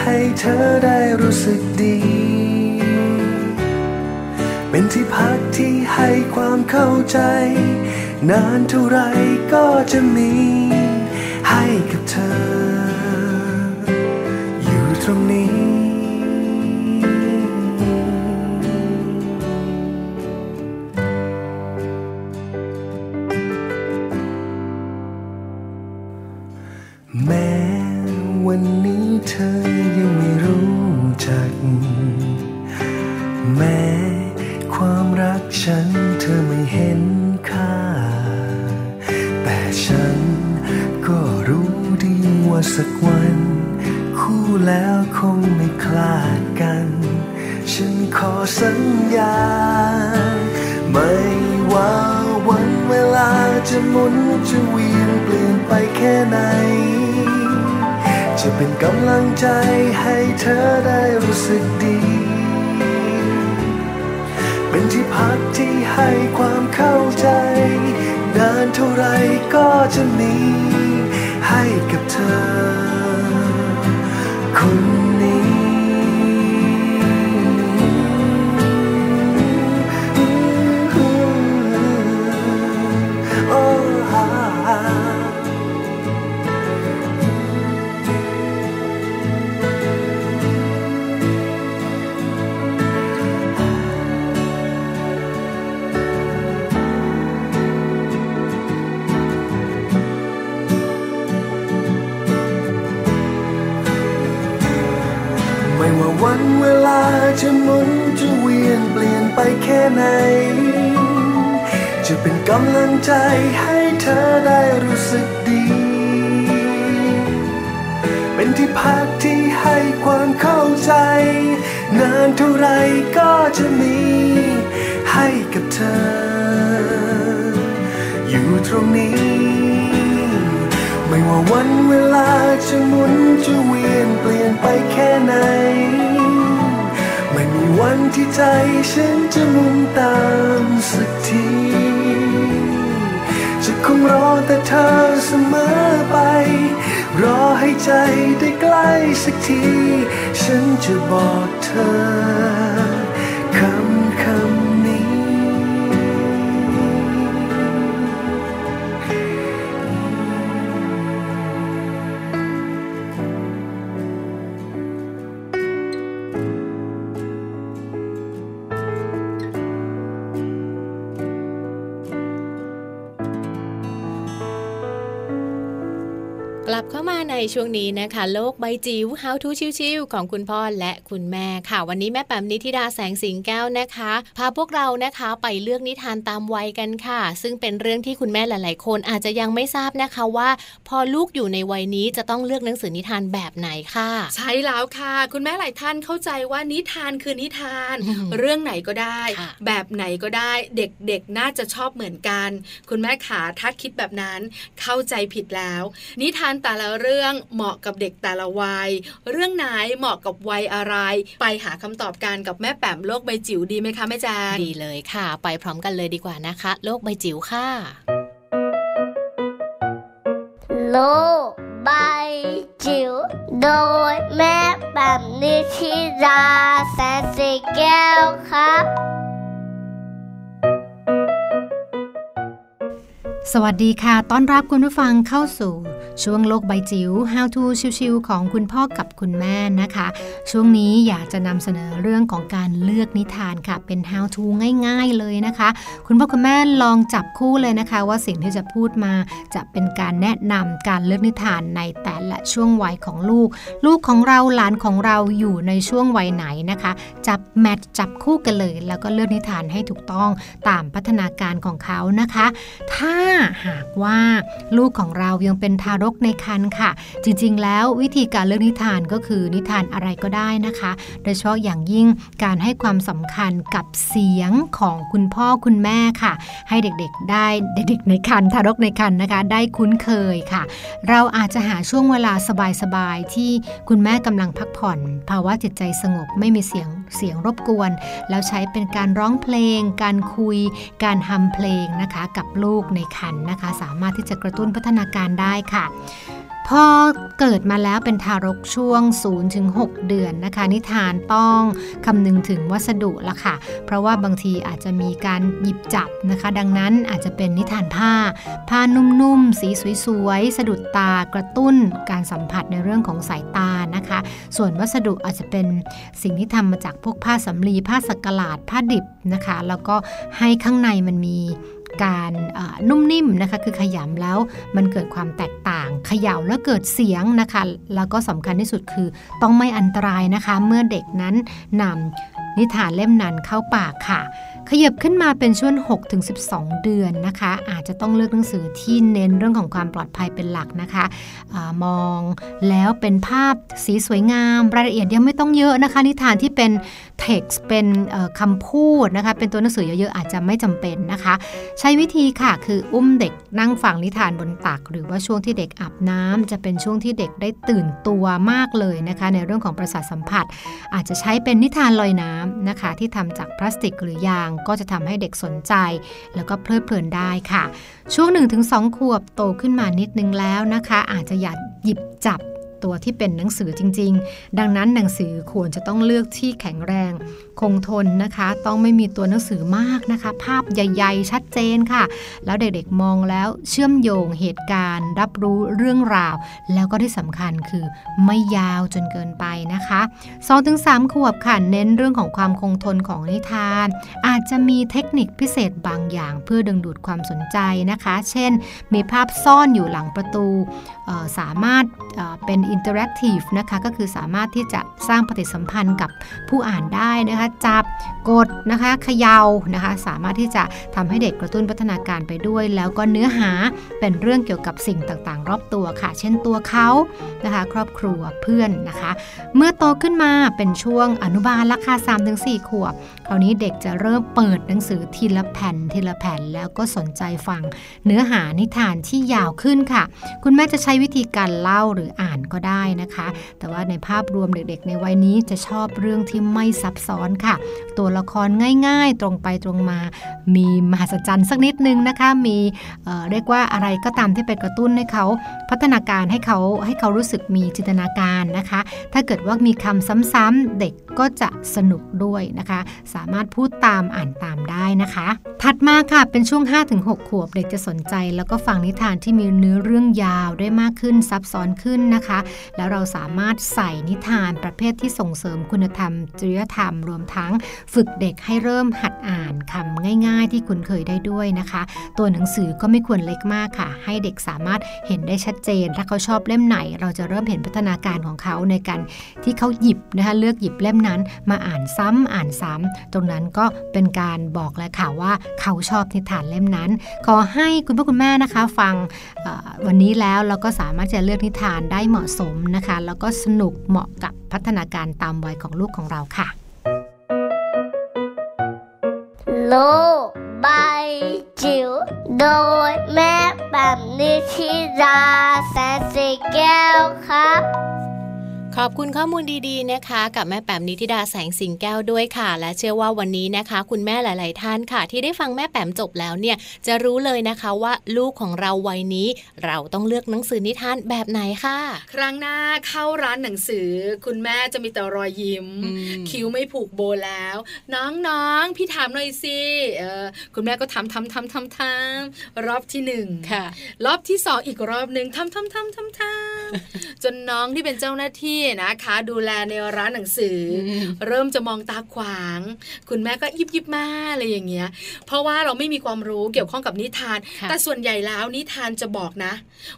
ให้เธอได้รู้สึกดี เป็นที่พักที่ให้ความเข้าใจ นานเท่าไรก็จะมี ให้กับเธอ อยู่ตรงนี้ กำลังใจให้เธอได้รู้สึกดี เป็นที่พักที่ให้ความเข้าใจ นานเท่าไรก็จะมีให้กับ ใจให้เธอได้รู้สึกดี เป็นที่พักที่ให้ความเข้าใจ นานเท่าไรก็จะมี ให้กับเธอ อยู่ตรงนี้ ไม่ว่าวันเวลาจะหมุนจะเวียนเปลี่ยนไปแค่ไหน ไม่มีวันที่ใจฉันจะมุนตามสักที คงรอแต่เธอเสมอไป รอให้ใจได้ใกล้สักที ฉันจะบอกเธอ ช่วงนี้นะคะ โลกใบจิ๋ว How to ชิวๆของคุณพ่อและคุณแม่ค่ะ วันนี้แม่แปมนิธิดาแสงสิงแก้วนะคะ พาพวกเรานะคะไปเลือกนิทานตามวัยกันค่ะ ซึ่งเป็นเรื่องที่คุณแม่หลาย ๆ คนอาจจะยังไม่ทราบนะคะว่า พอลูกอยู่ในวัยนี้จะต้องเลือกหนังสือนิทานแบบไหนค่ะ ใช่แล้วค่ะ คุณแม่หลายท่านเข้าใจว่านิทานคือนิทานอืมเรื่องไหนก็ได้ค่ะแบบไหนก็ได้เด็กๆน่าจะชอบเหมือนกัน คุณแม่ขาถ้าคิดแบบนั้นเข้าใจผิดแล้ว นิทานแต่ละเรื่องเหมาะกับเด็กแต่ละวัย เรื่องไหนเหมาะกับวัยอะไร ไปหาคำตอบกันกับแม่แป๋มโลกใบจิ๋วดีไหมคะแม่แจงดีเลยค่ะ ไปพร้อมกันเลยดีกว่านะคะ โลกใบจิ๋วค่ะ โลกใบจิ๋วโดยแม่แบบนิชิราแสนสีแก้วครับ สวัสดีค่ะ ต้อนรับคุณผู้ฟังเข้าสู่ ช่วงโลกใบจิ๋ว How to ชิวๆของคุณพ่อกับคุณแม่นะคะ ช่วงนี้อยากจะนำเสนอเรื่องของการเลือกนิทานค่ะ เป็น How to ง่าย ๆ เลยนะคะ คุณพ่อคุณแม่ลองจับคู่เลยนะคะ ว่าสิ่งที่จะพูดมาจะเป็นการแนะนำการเลือกนิทานในแต่ละช่วงวัยของลูก ลูกของเราหลานของเราอยู่ในช่วงวัยไหนนะคะ จับแมทจับคู่กันเลย แล้วก็เลือกนิทานให้ถูกต้องตามพัฒนาการของเขานะคะ ถ้าหากว่าลูกของเรายังเป็นทารกในครรภ์ค่ะ จริงๆ แล้ววิธีการเลือกนิทานก็คือนิทานอะไรก็ได้นะคะ โดยเฉพาะอย่างยิ่งการให้ความสำคัญกับเสียงของคุณพ่อคุณแม่ค่ะ ให้เด็กๆได้เด็กๆในครรภ์ทารกในครรภ์นะคะ ได้คุ้นเคยค่ะ เราอาจจะหาช่วงเวลาสบายๆที่คุณแม่กำลังพักผ่อน ภาวะจิตใจสงบไม่มีเสียงเสียงรบกวน แล้วใช้เป็นการร้องเพลง การคุย การทำเพลงนะคะ กับลูกในครรภ์นะคะ สามารถที่จะกระตุ้นพัฒนาการได้ค่ะพอเกิดมาแล้วเป็นทารกช่วง 0 ถึง 6 เดือนนะคะ นิทานต้องคำนึงถึงวัสดุละค่ะ เพราะว่าบางทีอาจจะมีการหยิบจับนะคะ ดังนั้นอาจจะเป็นนิทานผ้า ผ้านุ่มๆ สีสวยๆ สะดุดตากระตุ้นการสัมผัสในเรื่องของสายตานะคะ ส่วนวัสดุอาจจะเป็นสิ่งที่ทำมาจากพวกผ้าสำลีผ้าสักหลาดผ้าดิบนะคะ แล้วก็ให้ข้างในมันมี การนุ่มนิ่มนะคะคือขยำแล้วมันเกิดความแตกต่างเขย่าแล้วเกิดเสียงนะคะ แล้วก็สำคัญที่สุดคือต้องไม่อันตรายนะคะ เมื่อเด็กนั้นนำนิทานเล่มนั้นเข้าปากค่ะ ขยับขึ้นมาเป็นช่วง6-12 เดือนนะคะ อาจจะต้องเลือกหนังสือที่เน้นเรื่องของความปลอดภัยเป็นหลักนะคะอมองแล้วเป็นภาพสีสวยงาม รายละเอียดยังไม่ต้องเยอะนะคะ นิทานที่เป็น text เป็นคำพูดนะคะ เป็นตัวหนังสือเยอะๆอาจจะไม่จำเป็นนะคะ ใช้วิธีค่ะคืออุ้มเด็กนั่งฟังนิทานบนตัก หรือว่าช่วงที่เด็กอาบน้ำจะเป็นช่วงที่เด็กได้ตื่นตัวมากเลยนะคะ ในเรื่องของประสาทสัมผัส อาจจะใช้เป็นนิทานลอยน้ำนะคะ ที่ทำจากพลาสติกหรือยางก็จะทำให้เด็กสนใจ แล้วก็เพลิดเพลินได้ค่ะ ช่วง 1-2 ขวบโตขึ้นมานิดนึงแล้วนะคะ อาจจะอยากหยิบจับ ตัวที่เป็นหนังสือจริง ๆ ดังนั้นหนังสือควรจะต้องเลือกที่แข็งแรง คงทนนะคะ ต้องไม่มีตัวหนังสือมากนะคะ ภาพใหญ่ๆ ชัดเจนค่ะ แล้วเด็กๆมองแล้วเชื่อมโยงเหตุการณ์ รับรู้เรื่องราว แล้วก็ที่สำคัญคือไม่ยาวจนเกินไปนะคะ2-3ขวบค่ะเน้นเรื่องของความคงทนของนิทาน อาจจะมีเทคนิคพิเศษบางอย่างเพื่อดึงดูดความสนใจนะคะ เช่น มีภาพซ่อนอยู่หลังประตูสามารถเป็น interactive นะคะก็คือสามารถที่จะสร้างปฏิสัมพันธ์กับผู้อ่านได้นะคะจับกดนะคะเขย่านะคะ สามารถที่จะทำให้เด็กกระตุ้นพัฒนาการไปด้วย แล้วก็เนื้อหาเป็นเรื่องเกี่ยวกับสิ่งต่างๆ รอบตัวค่ะ เช่นตัวเขานะคะ ครอบครัวเพื่อนนะคะ เมื่อโตขึ้นมาเป็นช่วงอนุบาลราคา3-4 ขวบ คราวนี้เด็กจะเริ่มเปิดหนังสือทีละแผ่นทีละแผ่นแล้วก็สนใจฟังเนื้อหานิทานที่ยาวขึ้นค่ะ คุณแม่จะใช้วิธีการเล่าหรืออ่านก็ได้นะคะ แต่ว่าในภาพรวมเด็กๆ ในวัยนี้จะชอบเรื่องที่ไม่ซับซ้อนค่ะ ตัวละครง่าย ๆ ตรงไปตรงมา มีมหัศจรรย์สักนิดนึงนะคะ มีเเรียกว่าอะไรก็ตามที่ไปกระตุ้นให้เขาพัฒนาการให้เขาให้เขารู้สึกมีจินตนาการนะคะ ถ้าเกิดว่ามีคำซ้ำๆเด็ก ก็จะสนุกด้วยนะคะ สามารถพูดตามอ่านตามได้นะคะ ถัดมาค่ะเป็นช่วง 5-6 ขวบเด็กจะสนใจ แล้วก็ฟังนิทานที่มีเนื้อเรื่องยาวได้มากขึ้นซับซ้อนขึ้นนะคะ แล้วเราสามารถใส่นิทานประเภทที่ส่งเสริมคุณธรรม จริยธรรม รวมทั้งฝึกเด็กให้เริ่มหัดอ่านคำง่าย ๆ ที่คุ้นเคยได้ด้วยนะคะ ตัวหนังสือก็ไม่ควรเล็กมากค่ะ ให้เด็กสามารถเห็นได้ชัดเจน ถ้าเขาชอบเล่มไหน เราจะเริ่มเห็นพัฒนาการของเขาในการที่เขาหยิบนะคะเลือกหยิบเล่มนั้นมาอ่านซ้ำอ่านซ้ำตรงนั้นก็เป็นการบอกแล้วค่ะว่าเขาชอบนิทานเล่มนั้น ขอให้คุณพ่อคุณแม่นะคะ ฟังวันนี้แล้วเราก็สามารถจะเลือกนิทานได้เหมาะสมนะคะ แล้วก็สนุกเหมาะกับพัฒนาการตามวัยของลูกของเราค่ะ โลบายจิ๋วโดยแม่แบบนิชิราแสนสีแก้วครับ ขอบคุณข้อมูลดีๆนะคะ กับแม่แปมนิติดาแสงสิงแก้วด้วยค่ะ และเชื่อว่าวันนี้นะคะ คุณแม่หลาย ๆ ท่านค่ะ ที่ได้ฟังแม่แปมจบแล้วเนี่ย จะรู้เลยนะคะว่าลูกของเราวัยนี้ เราต้องเลือกหนังสือนิทานแบบไหนค่ะ ครั้งหน้าเข้าร้านหนังสือ คุณแม่จะมีแต่รอยยิ้ม คิ้วไม่ผูกโบแล้ว น้องๆพี่ถามหน่อยสิเออคุณแม่ก็ทำทำทำทำทำรอบที่หนึ่งค่ะ รอบที่สองอีกรอบหนึ่งทำทำทำทำทำจนน้องที่เป็นเจ้าหน้าที่นะคะ ดูแลในร้านหนังสือ เริ่มจะมองตาขวาง คุณแม่ก็ยิบยิบมาอะไรอย่างเงี้ย เพราะว่าเราไม่มีความรู้เกี่ยวข้องกับนิทาน แต่ส่วนใหญ่แล้วนิทานจะบอกนะ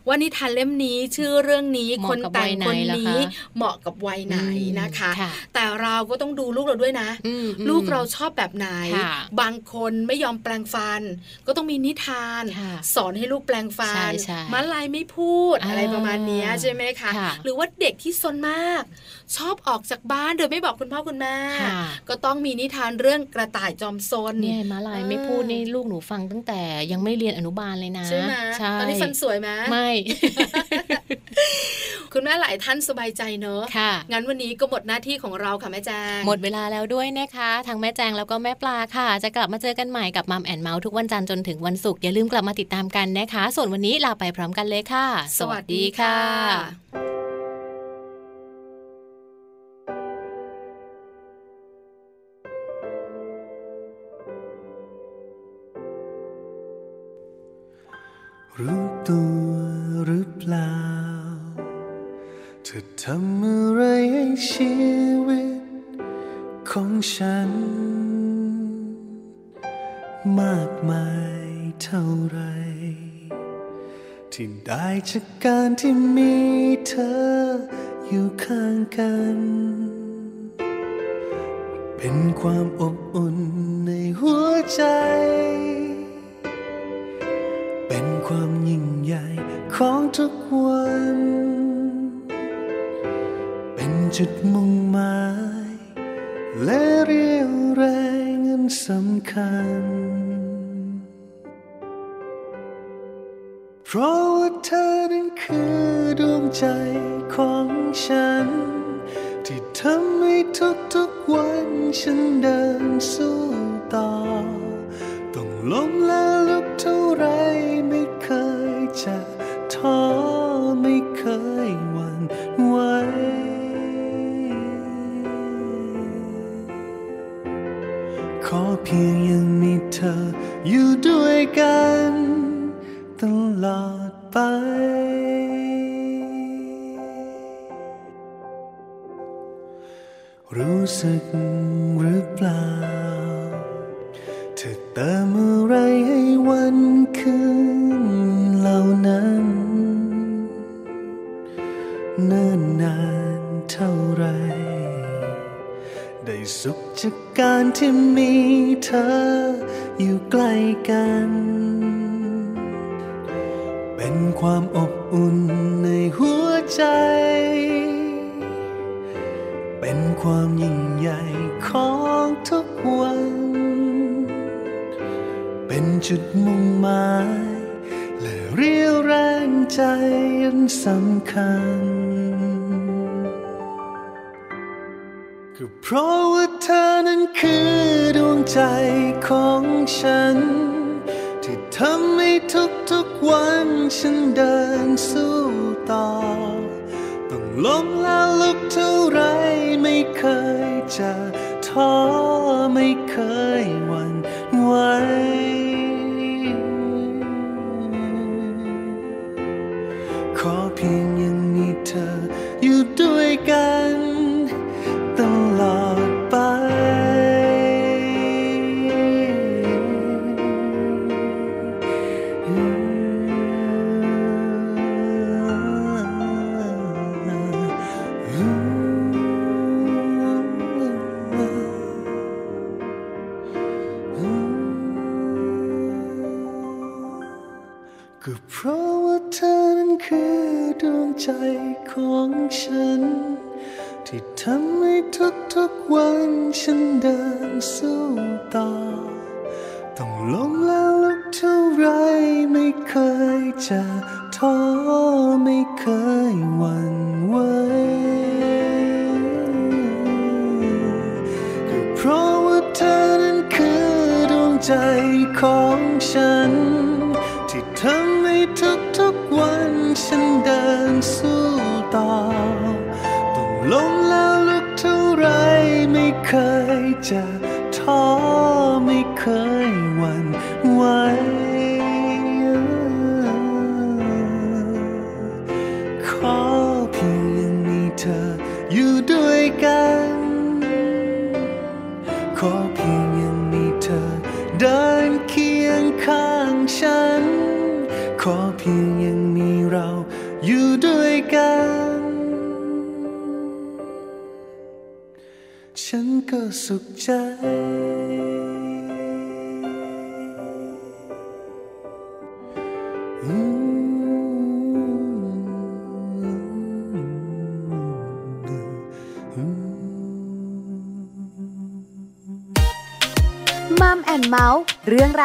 ว่านิทานเล่มนี้ชื่อเรื่องนี้คนแต่งคนนี้เหมาะกับวัยไหนนะคะ แต่เราก็ต้องดูลูกเราด้วยนะ ลูกเราชอบแบบไหน บางคนไม่ยอมแปลงฟัน ก็ต้องมีนิทาน สอนให้ลูกแปลงฟันมาลายไม่พูดอะไรประมาณนี้ใช่ไหมคะ หรือว่าเด็กที่ซนมากชอบออกจากบ้านโดยไม่บอกคุณพ่อคุณแม่ ก็ต้องมีนิทานเรื่องกระต่ายจอมซนเนี่ยมาลายไม่พูดนี่ลูกหนูฟังตั้งแต่ยังไม่เรียนอนุบาลเลยนะใช่ไหมตอนนี้ฟันสวยไหมไม่ คุณแม่หลายท่านสบายใจเนอะค่ะงั้นวันนี้ก็หมดหน้าที่ของเราค่ะแม่แจงหมดเวลาแล้วด้วยนะคะทั้งแม่แจงแล้วก็แม่ปลาค่ะ จะกลับมาเจอกันใหม่กับมัมแอนเมาส์ทุกวันจันทร์จนถึงวันศุกร์อย่าลืมกลับมาติดตามกันนะคะ ส่วนวันนี้ลาไปพร้อมกันเลยค่ะ สวัสดีค่ะ รู้ตัวหรือเปล่า เธอทำอะไรให้ชีวิตของฉัน มากมายเท่าไร ที่ได้จากการที่มีเธออยู่ข้างกัน เป็นความอบอุ่นในหัวใจ เป็นความยิ่งใหญ่ของทุกวัน เป็นจุดมุ่งหมาย และเรียวแรงอันสำคัญ เพราะว่าเธอนั้นคือดวงใจของฉัน ที่ทำให้ทุกๆวันฉันเดินสู้ต่อ ต้องล้มและลุกเท่าไร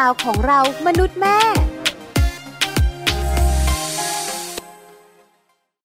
าวของเรามนุษย์แม่